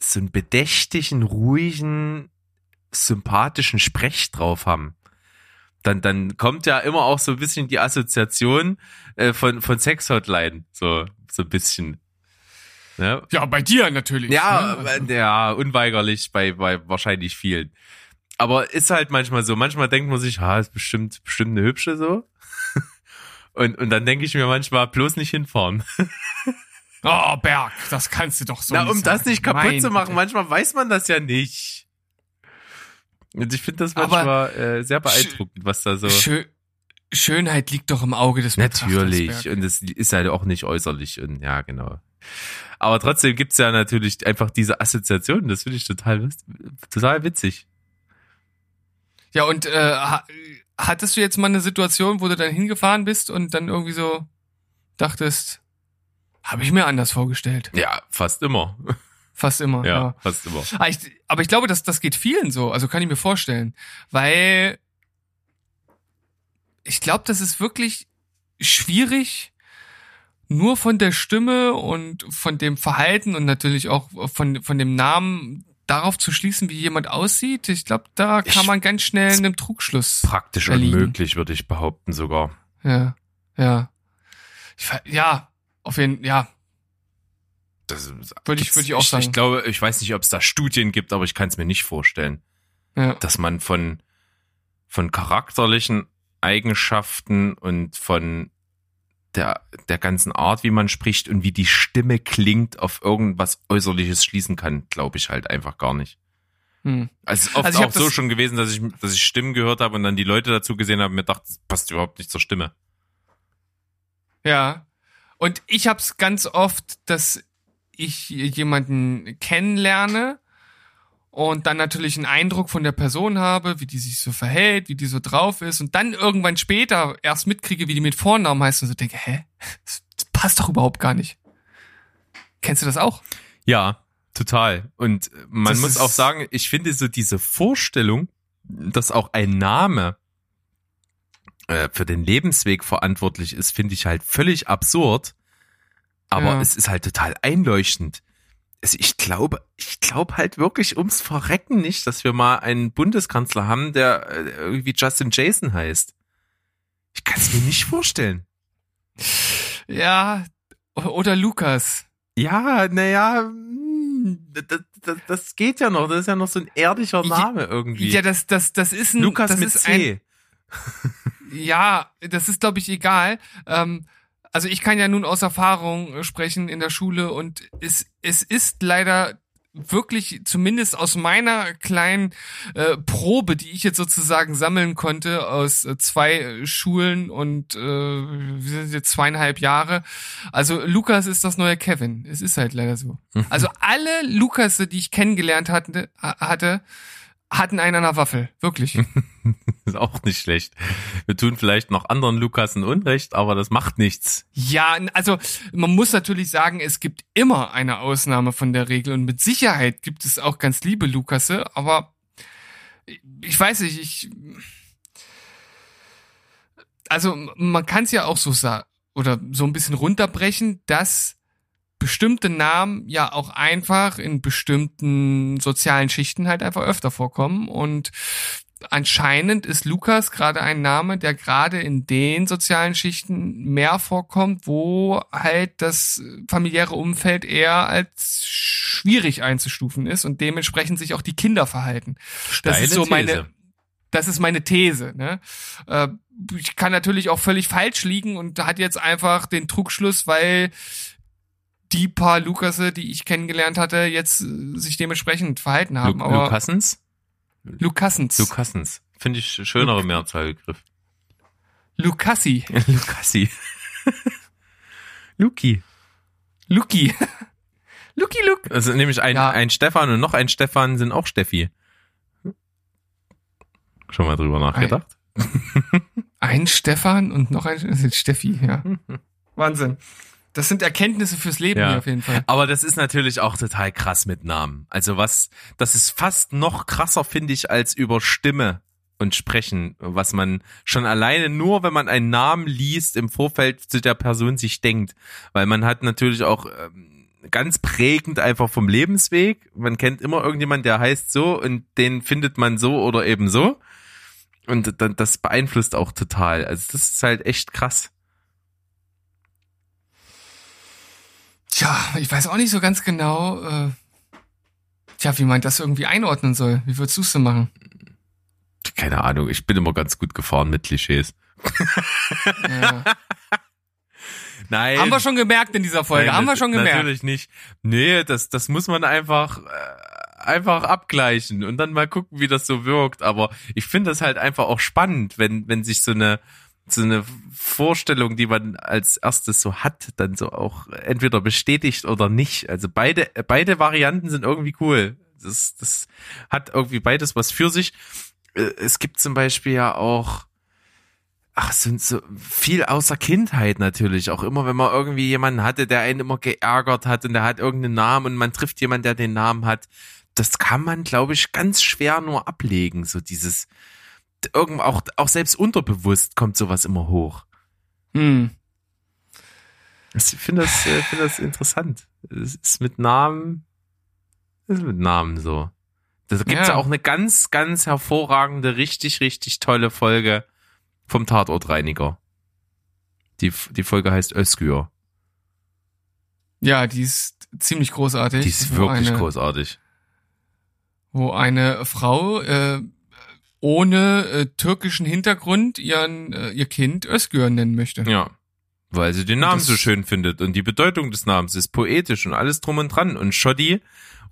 Speaker 2: so einen bedächtigen, ruhigen, sympathischen Sprech drauf haben. Dann, dann kommt ja immer auch so ein bisschen die Assoziation äh, von, von Sex-Hotline, so, so ein bisschen.
Speaker 1: Ja, ja bei dir natürlich.
Speaker 2: Ja, ne? Äh, ja, unweigerlich bei, bei wahrscheinlich vielen. Aber ist halt manchmal so. Manchmal denkt man sich, ha, ist bestimmt, bestimmt eine hübsche so. Und, und dann denke ich mir manchmal, bloß nicht hinfahren.
Speaker 1: Oh, Berg, das kannst du doch so
Speaker 2: Na, um sagen. das nicht kaputt mein zu machen, manchmal weiß man das ja nicht. Und ich finde das manchmal äh, sehr beeindruckend, was da so.
Speaker 1: Schön, Schönheit liegt doch im Auge des
Speaker 2: Natürlich. Und es ist halt auch nicht äußerlich. Und ja, genau. Aber trotzdem gibt's ja natürlich einfach diese Assoziationen. Das finde ich total, total witzig.
Speaker 1: Ja, und äh, hattest du jetzt mal eine Situation, wo du dann hingefahren bist und dann irgendwie so dachtest, habe ich mir anders vorgestellt?
Speaker 2: Ja, fast immer.
Speaker 1: Fast immer.
Speaker 2: Ja, ja. fast immer.
Speaker 1: Aber ich, aber ich glaube, dass das geht vielen so. Also kann ich mir vorstellen, weil ich glaube, das ist wirklich schwierig, nur von der Stimme und von dem Verhalten und natürlich auch von, von dem Namen darauf zu schließen, wie jemand aussieht, ich glaube, da kann ich man ganz schnell einem Trugschluss.
Speaker 2: Praktisch erliegen. unmöglich, würde ich behaupten sogar.
Speaker 1: Ja, ja. Ich, ja, auf jeden Fall, ja.
Speaker 2: Das würde ich, würde ich auch sagen. Ich, ich glaube, ich weiß nicht, ob es da Studien gibt, aber ich kann es mir nicht vorstellen, ja. dass man von von charakterlichen Eigenschaften und von der, der ganzen Art, wie man spricht und wie die Stimme klingt, auf irgendwas Äußerliches schließen kann, glaube ich halt einfach gar nicht. Hm. Also es ist oft also auch so schon gewesen, dass ich, dass ich Stimmen gehört habe und dann die Leute dazu gesehen haben und mir dachte, das passt überhaupt nicht zur Stimme.
Speaker 1: Ja. Und ich habe es ganz oft, dass ich jemanden kennenlerne und dann natürlich einen Eindruck von der Person habe, wie die sich so verhält, wie die so drauf ist und dann irgendwann später erst mitkriege, wie die mit Vornamen heißt und so denke, hä, das, passt doch überhaupt gar nicht. Kennst du das auch?
Speaker 2: Ja, total. Und man das muss auch sagen, ich finde so diese Vorstellung, dass auch ein Name äh, für den Lebensweg verantwortlich ist, finde ich halt völlig absurd. Aber ja. es ist halt total einleuchtend also ich glaube, ich glaube halt wirklich ums Verrecken nicht, dass wir mal einen Bundeskanzler haben, der äh, irgendwie Justin Jason heißt. Ich kann es mir nicht vorstellen.
Speaker 1: Ja, oder Lukas.
Speaker 2: Ja, naja, hm, das, das, das geht ja noch. Das ist ja noch so ein ehrlicher Name irgendwie.
Speaker 1: Ja, das, das, das ist ein
Speaker 2: Lukas
Speaker 1: das
Speaker 2: mit
Speaker 1: ist
Speaker 2: C.
Speaker 1: Ein, ja, das ist glaube ich egal. Ähm, also ich kann ja nun aus Erfahrung äh, sprechen in der Schule und es, es ist leider wirklich zumindest aus meiner kleinen äh, Probe, die ich jetzt sozusagen sammeln konnte aus äh, zwei Schulen und äh, wir sind jetzt zweieinhalb Jahre. Also Lukas ist das neue Kevin. Es ist halt leider so. Also alle Lukasse, die ich kennengelernt hatte, hatte hatten einen an der Waffel, wirklich.
Speaker 2: ist auch nicht schlecht. Wir tun vielleicht noch anderen Lukasen Unrecht, aber das macht nichts.
Speaker 1: Ja, also man muss natürlich sagen, es gibt immer eine Ausnahme von der Regel und mit Sicherheit gibt es auch ganz liebe Lukasse, aber ich weiß nicht, ich also man kann es ja auch so sagen oder so ein bisschen runterbrechen, dass bestimmte Namen ja auch einfach in bestimmten sozialen Schichten halt einfach öfter vorkommen und anscheinend ist Lukas gerade ein Name, der gerade in den sozialen Schichten mehr vorkommt, wo halt das familiäre Umfeld eher als schwierig einzustufen ist und dementsprechend sich auch die Kinder verhalten.
Speaker 2: Steile
Speaker 1: das ist so meine,
Speaker 2: These.
Speaker 1: das ist meine These. Ne? Äh, ich kann natürlich auch völlig falsch liegen und hat jetzt einfach den Trugschluss, weil die paar Lukasse, die ich kennengelernt hatte, jetzt äh, sich dementsprechend verhalten haben.
Speaker 2: Lu
Speaker 1: Aber
Speaker 2: Lukassens?
Speaker 1: Lukassens.
Speaker 2: Lukassens. Finde ich schönere Mehrzahlbegriff.
Speaker 1: Lukassi.
Speaker 2: Lukassi. Luki.
Speaker 1: Luki. Luki Luke.
Speaker 2: Also nämlich ein,
Speaker 1: Ja.
Speaker 2: ein Stefan und noch ein Stefan sind auch Steffi. Schon mal drüber nachgedacht?
Speaker 1: Ein Stefan und noch ein Steffi, ja. Wahnsinn. Das sind Erkenntnisse fürs Leben
Speaker 2: Ja.
Speaker 1: hier auf jeden Fall.
Speaker 2: Aber das ist natürlich auch total krass mit Namen. Also was, das ist fast noch krasser, finde ich, als über Stimme und Sprechen, was man schon alleine nur, wenn man einen Namen liest, im Vorfeld zu der Person sich denkt. Weil man hat natürlich auch ähm, ganz prägend einfach vom Lebensweg. Man kennt immer irgendjemand, der heißt so und den findet man so oder eben so. Und dann, das beeinflusst auch total. Also das ist halt echt krass.
Speaker 1: Tja, ich weiß auch nicht so ganz genau, äh, tja, wie man das irgendwie einordnen soll. Wie würdest du es denn machen?
Speaker 2: Keine Ahnung, ich bin immer ganz gut gefahren mit Klischees.
Speaker 1: Ja.
Speaker 2: Nein.
Speaker 1: Haben wir schon gemerkt in dieser Folge,
Speaker 2: Nein,
Speaker 1: haben wir schon gemerkt.
Speaker 2: Natürlich nicht. Nee, das, das muss man einfach, äh, einfach abgleichen und dann mal gucken, wie das so wirkt. Aber ich finde das halt einfach auch spannend, wenn, wenn sich so eine, so eine Vorstellung, die man als erstes so hat, dann so auch entweder bestätigt oder nicht. Also beide, beide Varianten sind irgendwie cool. Das, das hat irgendwie beides was für sich. Äh, Es gibt zum Beispiel ja auch, Ach, sind so viel außer Kindheit natürlich. Auch immer, wenn man irgendwie jemanden hatte, der einen immer geärgert hat und der hat irgendeinen Namen und man trifft jemanden, der den Namen hat. Das kann man, glaube ich, ganz schwer nur ablegen. So dieses, irgend, auch, auch selbst unterbewusst kommt sowas immer hoch.
Speaker 1: Hm.
Speaker 2: Ich finde das, äh, finde das interessant. Es ist mit Namen, es ist mit Namen so. Da gibt's ja.
Speaker 1: Ja.
Speaker 2: auch eine ganz, ganz hervorragende, richtig, richtig tolle Folge vom Tatortreiniger. Die, die Folge heißt Özgür.
Speaker 1: Ja, die ist ziemlich großartig.
Speaker 2: Die ist wirklich
Speaker 1: eine,
Speaker 2: großartig.
Speaker 1: Wo eine Frau äh, ohne äh, türkischen Hintergrund ihren äh, ihr Kind Özgür nennen möchte.
Speaker 2: Ja. Weil sie den Namen so schön findet und die Bedeutung des Namens ist poetisch und alles drum und dran. Und Shoddy,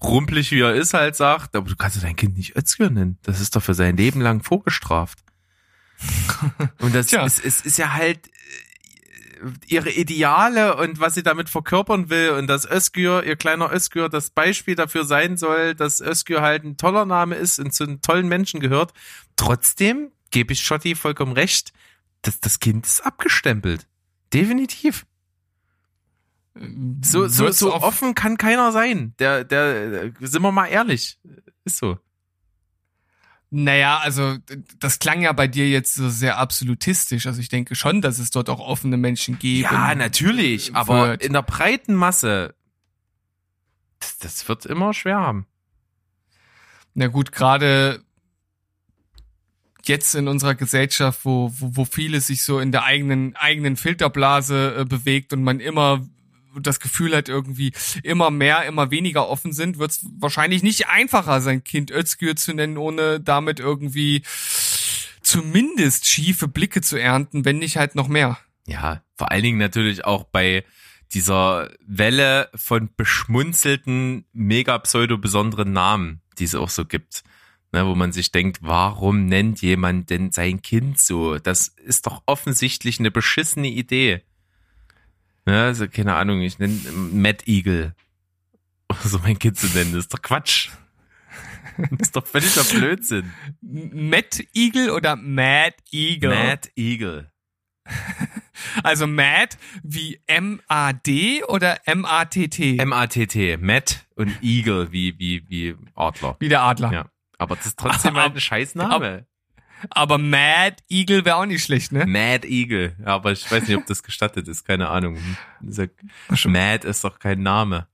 Speaker 2: rumpelig wie er ist, halt sagt, aber du kannst dein Kind nicht Özgür nennen. Das ist doch für sein Leben lang vorgestraft. Und das
Speaker 1: Tja.
Speaker 2: ist, es ist ja halt ihre Ideale und was sie damit verkörpern will und dass Özgür, ihr kleiner Özgür, das Beispiel dafür sein soll, dass Özgür halt ein toller Name ist und zu einem tollen Menschen gehört. Trotzdem gebe ich Schotti vollkommen recht, dass das Kind ist abgestempelt. Definitiv. So, so, so offen kann keiner sein. Der, der, der, sind wir mal ehrlich. Ist so.
Speaker 1: Naja, also das klang ja bei dir jetzt so sehr absolutistisch. Also ich denke schon, dass es dort auch offene Menschen geben.
Speaker 2: Ja, natürlich, aber
Speaker 1: wird.
Speaker 2: in der breiten Masse, das, das wird immer schwer haben.
Speaker 1: Na gut, gerade jetzt in unserer Gesellschaft, wo, wo, wo vieles sich so in der eigenen, eigenen Filterblase äh, bewegt und man immer das Gefühl hat, irgendwie immer mehr, immer weniger offen sind, wird es wahrscheinlich nicht einfacher, sein Kind Özgür zu nennen, ohne damit irgendwie zumindest schiefe Blicke zu ernten, wenn nicht halt noch mehr.
Speaker 2: Ja, vor allen Dingen natürlich auch bei dieser Welle von beschmunzelten, mega pseudo-besonderen Namen, die es auch so gibt. Ne, wo man sich denkt, warum nennt jemand denn sein Kind so? Das ist doch offensichtlich eine beschissene Idee. Ne, also keine Ahnung, ich nenne Mad Eagle. So mein Kind zu nennen, das ist doch Quatsch. Das ist doch völliger Blödsinn.
Speaker 1: Matt Eagle oder Mad Eagle?
Speaker 2: Mad Eagle.
Speaker 1: Also Mad wie M-A-D oder M-A-T-T?
Speaker 2: M-A-T-T. Matt und Eagle wie, wie, wie Adler.
Speaker 1: wie der Adler.
Speaker 2: Ja. Aber das ist trotzdem halt ein scheiß Name.
Speaker 1: Aber Mad Eagle wäre auch nicht schlecht, ne?
Speaker 2: Mad Eagle. Aber ich weiß nicht, ob das gestattet ist. Keine Ahnung. Mad ist doch kein Name.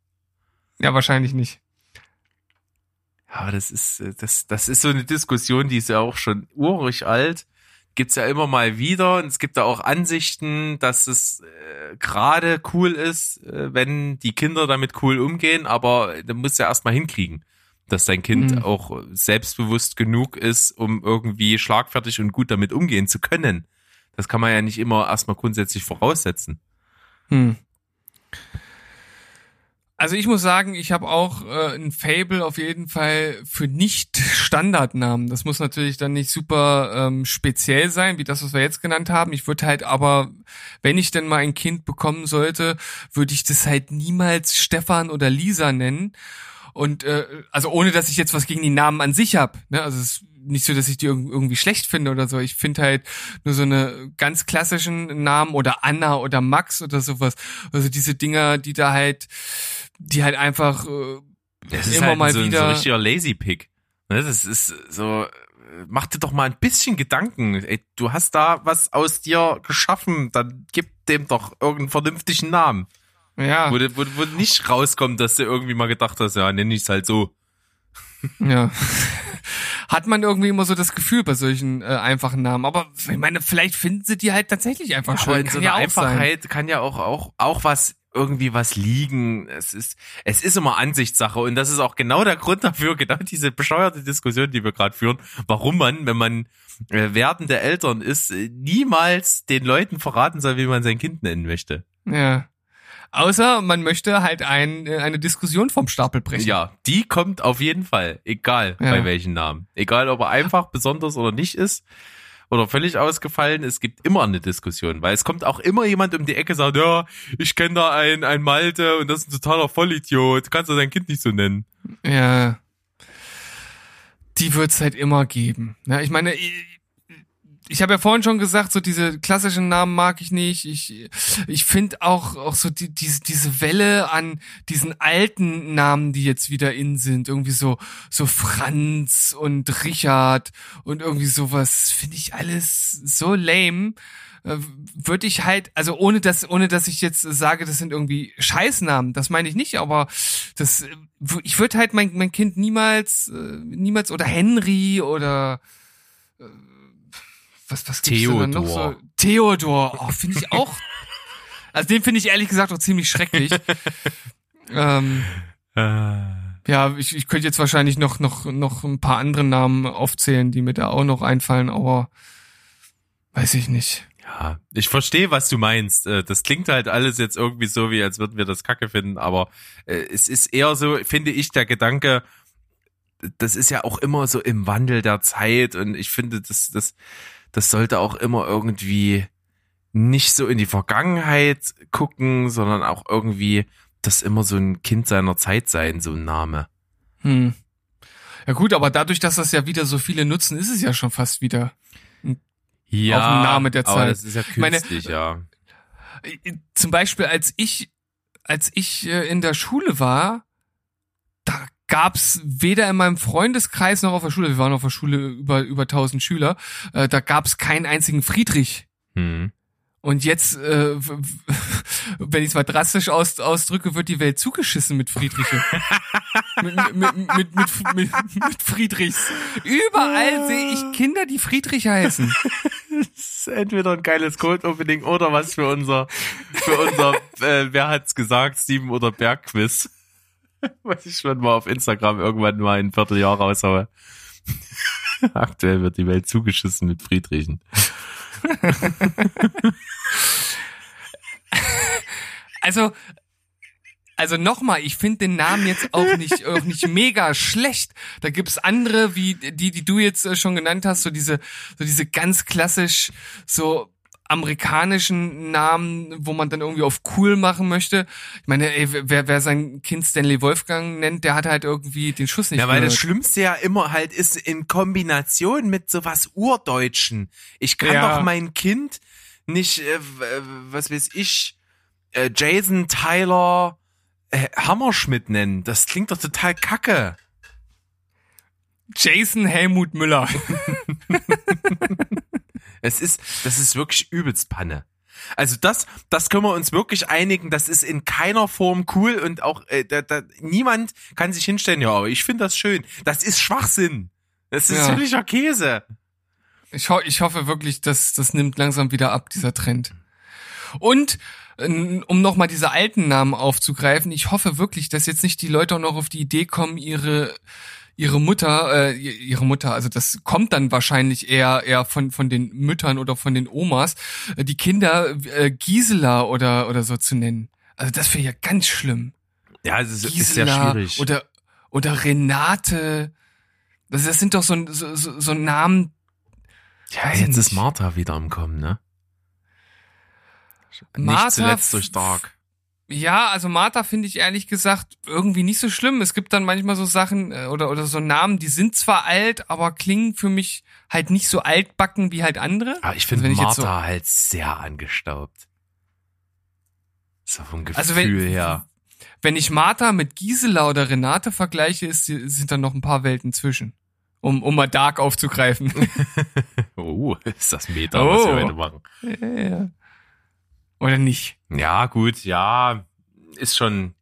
Speaker 1: Ja, wahrscheinlich nicht.
Speaker 2: Ja, aber das ist, das, das ist so eine Diskussion, die ist ja auch schon urig alt. Gibt's ja immer mal wieder. Und es gibt da auch Ansichten, dass es äh, gerade cool ist, äh, wenn die Kinder damit cool umgehen, aber du musst ja erstmal hinkriegen, dass dein Kind
Speaker 1: Mhm.
Speaker 2: auch selbstbewusst genug ist, um irgendwie schlagfertig und gut damit umgehen zu können. Das kann man ja nicht immer erstmal grundsätzlich voraussetzen.
Speaker 1: Hm. Also ich muss sagen, ich habe auch äh, ein Fable auf jeden Fall für nicht Standardnamen. Das muss natürlich dann nicht super ähm, speziell sein, wie das, was wir jetzt genannt haben. Ich würde halt aber, wenn ich denn mal ein Kind bekommen sollte, würde ich das halt niemals Stefan oder Lisa nennen. Und äh, also ohne, dass ich jetzt was gegen die Namen an sich habe. Ne? Also es ist nicht so, dass ich die irg- irgendwie schlecht finde oder so. Ich finde halt nur so eine ganz klassischen Namen oder Anna oder Max oder sowas. Also diese Dinger, die da halt, die halt einfach äh,
Speaker 2: Das ist
Speaker 1: immer
Speaker 2: halt
Speaker 1: mal
Speaker 2: so, ein- so
Speaker 1: wieder.
Speaker 2: ein richtiger Lazy Pick. Ne, das ist so, äh, mach dir doch mal ein bisschen Gedanken. Ey, du hast da was aus dir geschaffen, dann gib dem doch irgendeinen vernünftigen Namen.
Speaker 1: Ja,
Speaker 2: Wo, wo, wo nicht rauskommt, dass du irgendwie mal gedacht hast, ja, nenn ich's halt so.
Speaker 1: ja. Hat man irgendwie immer so das Gefühl bei solchen äh, einfachen Namen. Aber ich meine, vielleicht finden sie die halt tatsächlich einfach schön.
Speaker 2: Aber in
Speaker 1: Kann
Speaker 2: so
Speaker 1: ja
Speaker 2: einer
Speaker 1: sein.
Speaker 2: Einfachheit kann ja auch, auch, auch was irgendwie was liegen. Es ist, es ist immer Ansichtssache und das ist auch genau der Grund dafür, genau diese bescheuerte Diskussion, die wir gerade führen, warum man, wenn man äh, werdende Eltern ist, niemals den Leuten verraten soll, wie man sein Kind nennen möchte.
Speaker 1: Ja. Außer man möchte halt ein, äh, eine Diskussion vom Stapel brechen.
Speaker 2: Ja, die kommt auf jeden Fall, egal
Speaker 1: Ja.
Speaker 2: bei welchen Namen. Egal, ob er einfach, besonders oder nicht ist oder völlig ausgefallen, es gibt immer eine Diskussion, weil es kommt auch immer jemand um die Ecke und sagt, ja, ich kenne da einen, einen Malte und das ist ein totaler Vollidiot, kannst du dein Kind nicht so nennen.
Speaker 1: Ja. Die wird's halt immer geben. Ja, ich meine, ich, habe ja vorhin schon gesagt, so diese klassischen Namen mag ich nicht. Ich, ich finde auch, auch so die, diese, diese Welle an diesen alten Namen, die jetzt wieder in sind. Irgendwie so, so Franz und Richard und irgendwie sowas, finde ich alles so lame würde ich halt, also ohne dass, ohne dass ich jetzt sage, das sind irgendwie Scheißnamen, das meine ich nicht, aber das, äh, ich würde halt mein, mein Kind niemals, äh, niemals oder Henry oder äh, was, was gibt's denn noch
Speaker 2: Theodor.
Speaker 1: so? Theodor, oh, finde ich auch, also den finde ich ehrlich gesagt auch ziemlich schrecklich. ähm, ja, ich, ich könnte jetzt wahrscheinlich noch, noch, noch ein paar andere Namen aufzählen, die mir da auch noch einfallen, aber weiß ich nicht.
Speaker 2: Ja, ich verstehe, was du meinst. Äh, Das klingt halt alles jetzt irgendwie so, wie als würden wir das Kacke finden, aber äh, es ist eher so, finde ich, der Gedanke, das ist ja auch immer so im Wandel der Zeit und ich finde, das, das, das sollte auch immer irgendwie nicht so in die Vergangenheit gucken, sondern auch irgendwie das immer so ein Kind seiner Zeit sein, so ein Name.
Speaker 1: Hm. Ja gut, aber dadurch, dass das ja wieder so viele nutzen, ist es ja schon fast wieder.
Speaker 2: Ja,
Speaker 1: Auch ein Name der
Speaker 2: aber
Speaker 1: Zeit.
Speaker 2: das ist ja
Speaker 1: meine,
Speaker 2: künstlich, ja.
Speaker 1: Äh, Zum Beispiel, als ich, als ich äh, in der Schule war, da gab's weder in meinem Freundeskreis noch auf der Schule, wir waren auf der Schule über, über 1000 Schüler, äh, da gab's keinen einzigen Friedrich.
Speaker 2: Hm.
Speaker 1: Und jetzt, äh, wenn ich es mal drastisch aus, ausdrücke, wird die Welt zugeschissen mit Friedriche. mit, mit, mit, mit, mit, mit Friedrichs. Überall sehe ich Kinder, die Friedrich heißen.
Speaker 2: Das ist entweder ein geiles Code-Opening oder was für unser, für unser, äh, wer hat's gesagt, Steven oder Berg-Quiz. Was ich schon mal auf Instagram irgendwann mal in ein Vierteljahr raushaue. Aktuell wird die Welt zugeschissen mit Friedrichen.
Speaker 1: Also, also nochmal, ich finde den Namen jetzt auch nicht, auch nicht mega schlecht. Da gibt's andere, wie die, die du jetzt schon genannt hast, so diese, so diese ganz klassisch, so amerikanischen Namen, wo man dann irgendwie auf cool machen möchte. Ich meine, ey, wer, wer sein Kind Stanley Wolfgang nennt, der hat halt irgendwie den Schuss nicht
Speaker 2: Ja, weil das. Schlimmste ja immer halt ist in Kombination mit sowas Urdeutschen. Ich kann
Speaker 1: Ja.
Speaker 2: doch mein Kind nicht, äh, äh, was weiß ich, äh, Jason Tyler äh, Hammerschmidt nennen. Das klingt doch total kacke.
Speaker 1: Jason Helmut Müller.
Speaker 2: Es ist, das ist wirklich übelst Panne. Also das, das können wir uns wirklich einigen. Das ist in keiner Form cool und auch äh, da, da, niemand kann sich hinstellen. Ja, aber ich finde das schön. Das ist Schwachsinn. Das ist
Speaker 1: Ja.
Speaker 2: ziemlicher Käse.
Speaker 1: Ich, ho ich hoffe wirklich, dass das nimmt langsam wieder ab, dieser Trend. Und um nochmal diese alten Namen aufzugreifen, ich hoffe wirklich, dass jetzt nicht die Leute auch noch auf die Idee kommen, ihre ihre Mutter, äh, ihre Mutter, also das kommt dann wahrscheinlich eher eher von von den Müttern oder von den Omas, äh, die Kinder äh, Gisela oder oder so zu nennen. Also das wäre ja ganz schlimm.
Speaker 2: Ja, es ist, ist sehr
Speaker 1: Gisela
Speaker 2: schwierig.
Speaker 1: oder oder Renate. Das, das sind doch so, so, so, so Namen.
Speaker 2: ja, jetzt
Speaker 1: nicht.
Speaker 2: ist Martha wieder am Kommen, ne?
Speaker 1: Martha
Speaker 2: Nicht zuletzt durch Dark.
Speaker 1: Ja, also Martha finde ich ehrlich gesagt irgendwie nicht so schlimm. Es gibt dann manchmal so Sachen äh, oder oder so Namen, die sind zwar alt, aber klingen für mich halt nicht so altbacken wie halt andere.
Speaker 2: Aber ich
Speaker 1: Also
Speaker 2: finde
Speaker 1: ich jetzt
Speaker 2: Martha halt sehr angestaubt. So vom Gefühl
Speaker 1: Also wenn-
Speaker 2: her.
Speaker 1: Wenn ich Martha mit Gisela oder Renate vergleiche, ist, sind da noch ein paar Welten zwischen. Um, um mal Dark aufzugreifen.
Speaker 2: Oh, ist das Meta, was wir
Speaker 1: Oh.
Speaker 2: heute machen.
Speaker 1: Ja, ja. Oder nicht?
Speaker 2: Ja, gut, ja, ist schon.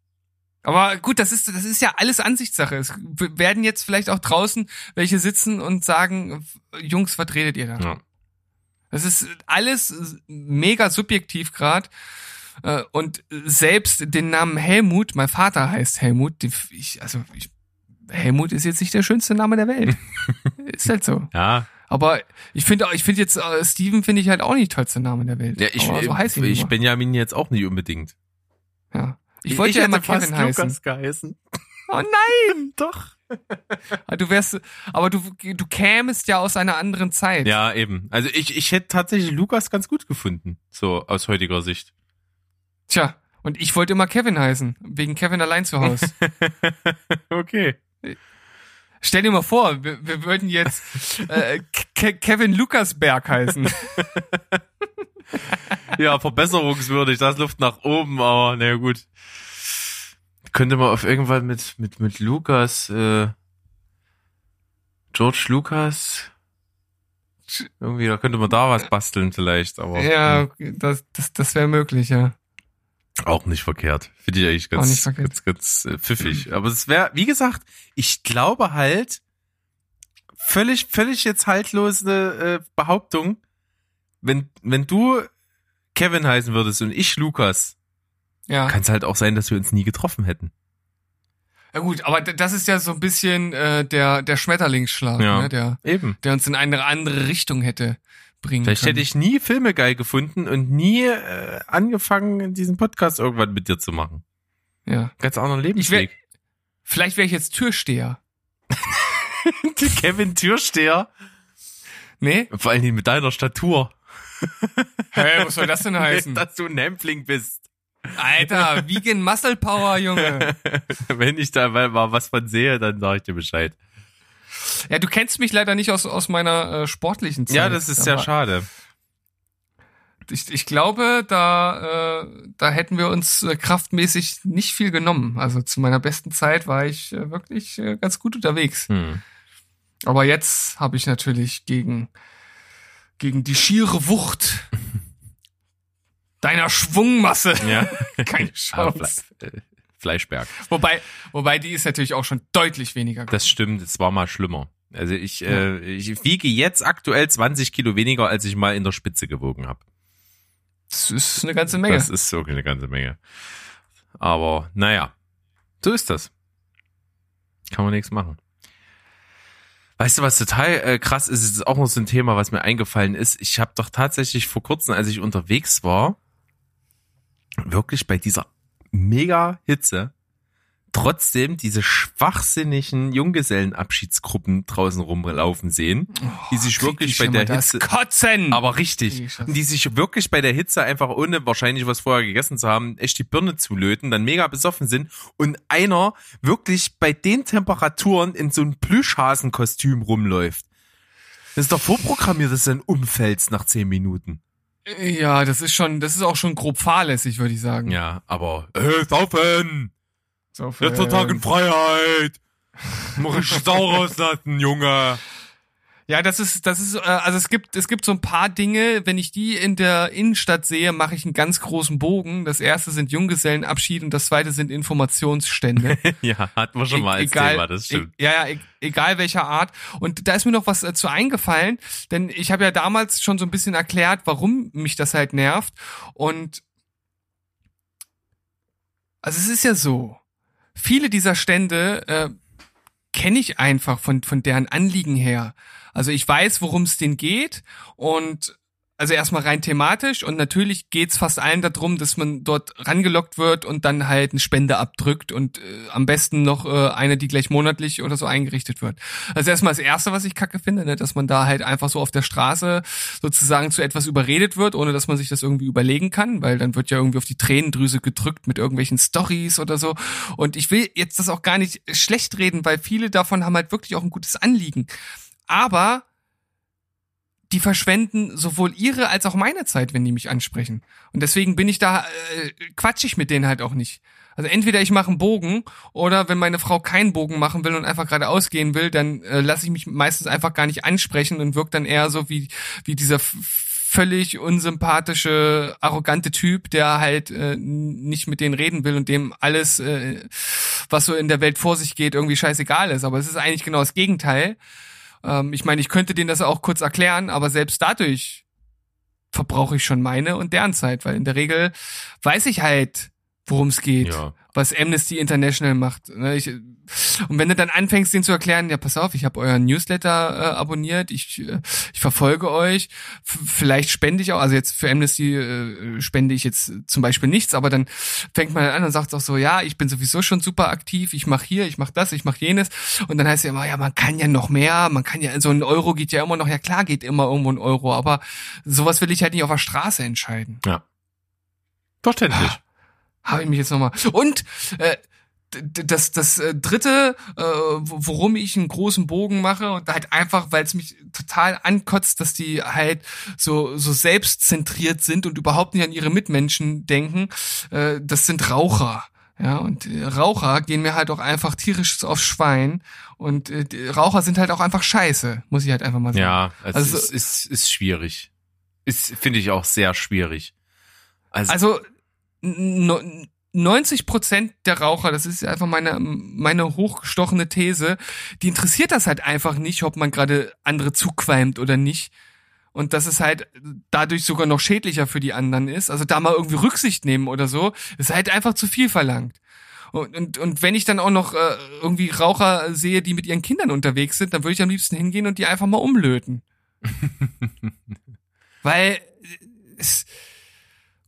Speaker 1: Aber gut, das ist, das ist ja alles Ansichtssache. Es werden jetzt vielleicht auch draußen welche sitzen und sagen, Jungs, was redet ihr da?
Speaker 2: Ja.
Speaker 1: Das ist alles mega subjektiv gerade. Und selbst den Namen Helmut, mein Vater heißt Helmut, ich, also ich, Helmut ist jetzt nicht der schönste Name der Welt. ist halt so.
Speaker 2: Ja,
Speaker 1: Aber ich finde, ich finde jetzt äh, Steven finde ich halt auch nicht tollste Name der Welt.
Speaker 2: ja ich,
Speaker 1: so heißt ihn
Speaker 2: ich
Speaker 1: nur.
Speaker 2: Benjamin jetzt auch nicht unbedingt.
Speaker 1: ja. Ich wollte ja immer Kevin heißen.
Speaker 2: geheißen.
Speaker 1: Oh nein!
Speaker 2: Doch.
Speaker 1: Ah, Du wärst, aber du, du kämest ja aus einer anderen Zeit.
Speaker 2: Ja, eben. Also ich, ich hätte tatsächlich Lukas ganz gut gefunden, so aus heutiger Sicht.
Speaker 1: Tja, und ich wollte immer Kevin heißen, wegen Kevin allein zu Hause.
Speaker 2: okay.
Speaker 1: Stell dir mal vor, wir, wir würden jetzt äh, Ke Kevin Lukasberg heißen.
Speaker 2: Ja, verbesserungswürdig, das Luft nach oben, aber naja gut. Könnte man auf irgendwann mit, mit, mit Lukas, äh, George Lucas, irgendwie, da könnte man da was basteln vielleicht, aber
Speaker 1: ja,
Speaker 2: hm,
Speaker 1: das, das, das wäre möglich, ja.
Speaker 2: Auch nicht verkehrt. Finde ich eigentlich ganz, ganz, ganz äh, pfiffig. Aber es wäre, wie gesagt, ich glaube halt, völlig, völlig jetzt haltlose äh, Behauptung, wenn, wenn du Kevin heißen würdest und ich Lukas,
Speaker 1: Ja.
Speaker 2: kann es halt auch sein, dass wir uns nie getroffen hätten.
Speaker 1: ja gut, aber das ist ja so ein bisschen äh, der, der Schmetterlingsschlag,
Speaker 2: Ja.
Speaker 1: ne, der,
Speaker 2: Eben.
Speaker 1: der uns in eine andere Richtung hätte bringen
Speaker 2: Vielleicht
Speaker 1: können.
Speaker 2: hätte ich nie Filme geil gefunden und nie äh, angefangen, diesen Podcast irgendwann mit dir zu machen.
Speaker 1: ja.
Speaker 2: Ganz anderen
Speaker 1: Ich wär,
Speaker 2: Lebensweg.
Speaker 1: vielleicht wäre ich jetzt Türsteher.
Speaker 2: Kevin Türsteher.
Speaker 1: Nee?
Speaker 2: Vor allen Dingen mit deiner Statur.
Speaker 1: Hä, was soll das denn heißen?
Speaker 2: Dass du ein Hämpfling bist.
Speaker 1: Alter, Vegan Muscle Power, Junge.
Speaker 2: Wenn ich da mal was von sehe, dann sage ich dir Bescheid.
Speaker 1: Ja, du kennst mich leider nicht aus, aus meiner äh, sportlichen Zeit.
Speaker 2: Ja, das ist sehr schade.
Speaker 1: Ich, ich glaube, da, äh, da hätten wir uns äh, kraftmäßig nicht viel genommen. Also zu meiner besten Zeit war ich äh, wirklich äh, ganz gut unterwegs.
Speaker 2: Hm.
Speaker 1: Aber jetzt habe ich natürlich gegen, gegen die schiere Wucht deiner Schwungmasse
Speaker 2: Ja.
Speaker 1: keine
Speaker 2: Ah,
Speaker 1: Chance.
Speaker 2: Äh, Fleischberg.
Speaker 1: Wobei, wobei die ist natürlich auch schon deutlich weniger.
Speaker 2: Das stimmt, es war mal schlimmer. Also ich, äh, ich wiege jetzt aktuell 20 Kilo weniger, als ich mal in der Spitze gewogen habe.
Speaker 1: Das ist eine ganze Menge.
Speaker 2: Das ist wirklich eine ganze Menge. Aber naja, so ist das. Kann man nichts machen. Weißt du, was total äh, krass ist, ist auch noch so ein Thema, was mir eingefallen ist. Ich habe doch tatsächlich vor kurzem, als ich unterwegs war, wirklich bei dieser mega Hitze trotzdem diese schwachsinnigen Junggesellenabschiedsgruppen draußen rumlaufen sehen, die sich wirklich
Speaker 1: ich
Speaker 2: bei der Hitze
Speaker 1: Kotzen.
Speaker 2: aber richtig. Und die sich wirklich bei der Hitze einfach ohne wahrscheinlich was vorher gegessen zu haben, echt die Birne zulöten, dann mega besoffen sind und einer wirklich bei den Temperaturen in so einem Plüschhasenkostüm rumläuft. Das ist doch vorprogrammiert, dass du dann umfällst nach zehn Minuten.
Speaker 1: ja, das ist schon, das ist auch schon grob fahrlässig, würde ich sagen.
Speaker 2: Ja, aber, äh, saufen!
Speaker 1: So,
Speaker 2: Letzter Tag in Freiheit! Muss ich Stau rauslassen, Junge.
Speaker 1: Ja, das ist, das ist, äh, also es gibt, es gibt so ein paar Dinge, wenn ich die in der Innenstadt sehe, mache ich einen ganz großen Bogen. Das erste sind Junggesellenabschied und das zweite sind Informationsstände.
Speaker 2: ja, hatten wir schon mal als
Speaker 1: egal,
Speaker 2: Thema, das stimmt.
Speaker 1: E ja, ja, e egal welcher Art. Und da ist mir noch was dazu eingefallen, denn ich habe ja damals schon so ein bisschen erklärt, warum mich das halt nervt. Und also es ist ja so, viele dieser Stände äh, kenne ich einfach von, von deren Anliegen her. Also ich weiß, worum es denen geht und also erstmal rein thematisch und natürlich geht's fast allen darum, dass man dort rangelockt wird und dann halt eine Spende abdrückt und äh, am besten noch äh, eine, die gleich monatlich oder so eingerichtet wird. Also erstmal das Erste, was ich kacke finde, ne, dass man da halt einfach so auf der Straße sozusagen zu etwas überredet wird, ohne dass man sich das irgendwie überlegen kann, weil dann wird ja irgendwie auf die Tränendrüse gedrückt mit irgendwelchen Stories oder so. Und ich will jetzt das auch gar nicht schlecht reden, weil viele davon haben halt wirklich auch ein gutes Anliegen. Aber die verschwenden sowohl ihre als auch meine Zeit, wenn die mich ansprechen. Und deswegen bin ich da, äh, quatsch ich mit denen halt auch nicht. Also entweder ich mache einen Bogen oder wenn meine Frau keinen Bogen machen will und einfach geradeaus gehen will, dann äh, lasse ich mich meistens einfach gar nicht ansprechen und wirkt dann eher so wie, wie dieser völlig unsympathische, arrogante Typ, der halt äh, nicht mit denen reden will und dem alles, äh, was so in der Welt vor sich geht, irgendwie scheißegal ist. Aber es ist eigentlich genau das Gegenteil. Ähm, ich meine, ich könnte denen das auch kurz erklären, aber selbst dadurch verbrauche ich schon meine und deren Zeit, weil in der Regel weiß ich halt, worum es geht. Ja was Amnesty International macht. Ne? Ich, und wenn du dann anfängst, denen zu erklären, ja, pass auf, ich habe euren Newsletter äh, abonniert, ich, äh, ich verfolge euch, vielleicht spende ich auch, also jetzt für Amnesty äh, spende ich jetzt zum Beispiel nichts, aber dann fängt man an und sagt auch so, ja, ich bin sowieso schon super aktiv, ich mache hier, ich mache das, ich mache jenes. Und dann heißt ja immer, ja, man kann ja noch mehr, man kann ja, so ein Euro geht ja immer noch, ja klar geht immer irgendwo ein Euro, aber sowas will ich halt nicht auf der Straße entscheiden.
Speaker 2: Ja. Verständlich. Ah
Speaker 1: habe ich mich jetzt nochmal. Und äh, das, das äh, dritte, äh, worum ich einen großen Bogen mache und halt einfach, weil es mich total ankotzt, dass die halt so, so selbstzentriert sind und überhaupt nicht an ihre Mitmenschen denken, äh, das sind Raucher. Ja, und äh, Raucher gehen mir halt auch einfach tierisch aufs Schwein und äh, Raucher sind halt auch einfach scheiße, muss ich halt einfach mal sagen.
Speaker 2: Ja, also, also ist, ist, ist schwierig. Ist, finde ich auch sehr schwierig.
Speaker 1: Also, also 90 Prozent der Raucher, das ist einfach meine, meine hochgestochene These, die interessiert das halt einfach nicht, ob man gerade andere zuqualmt oder nicht. Und dass es halt dadurch sogar noch schädlicher für die anderen ist. Also da mal irgendwie Rücksicht nehmen oder so, ist halt einfach zu viel verlangt. Und, und, und wenn ich dann auch noch äh, irgendwie Raucher sehe, die mit ihren Kindern unterwegs sind, dann würde ich am liebsten hingehen und die einfach mal umlöten. Weil es,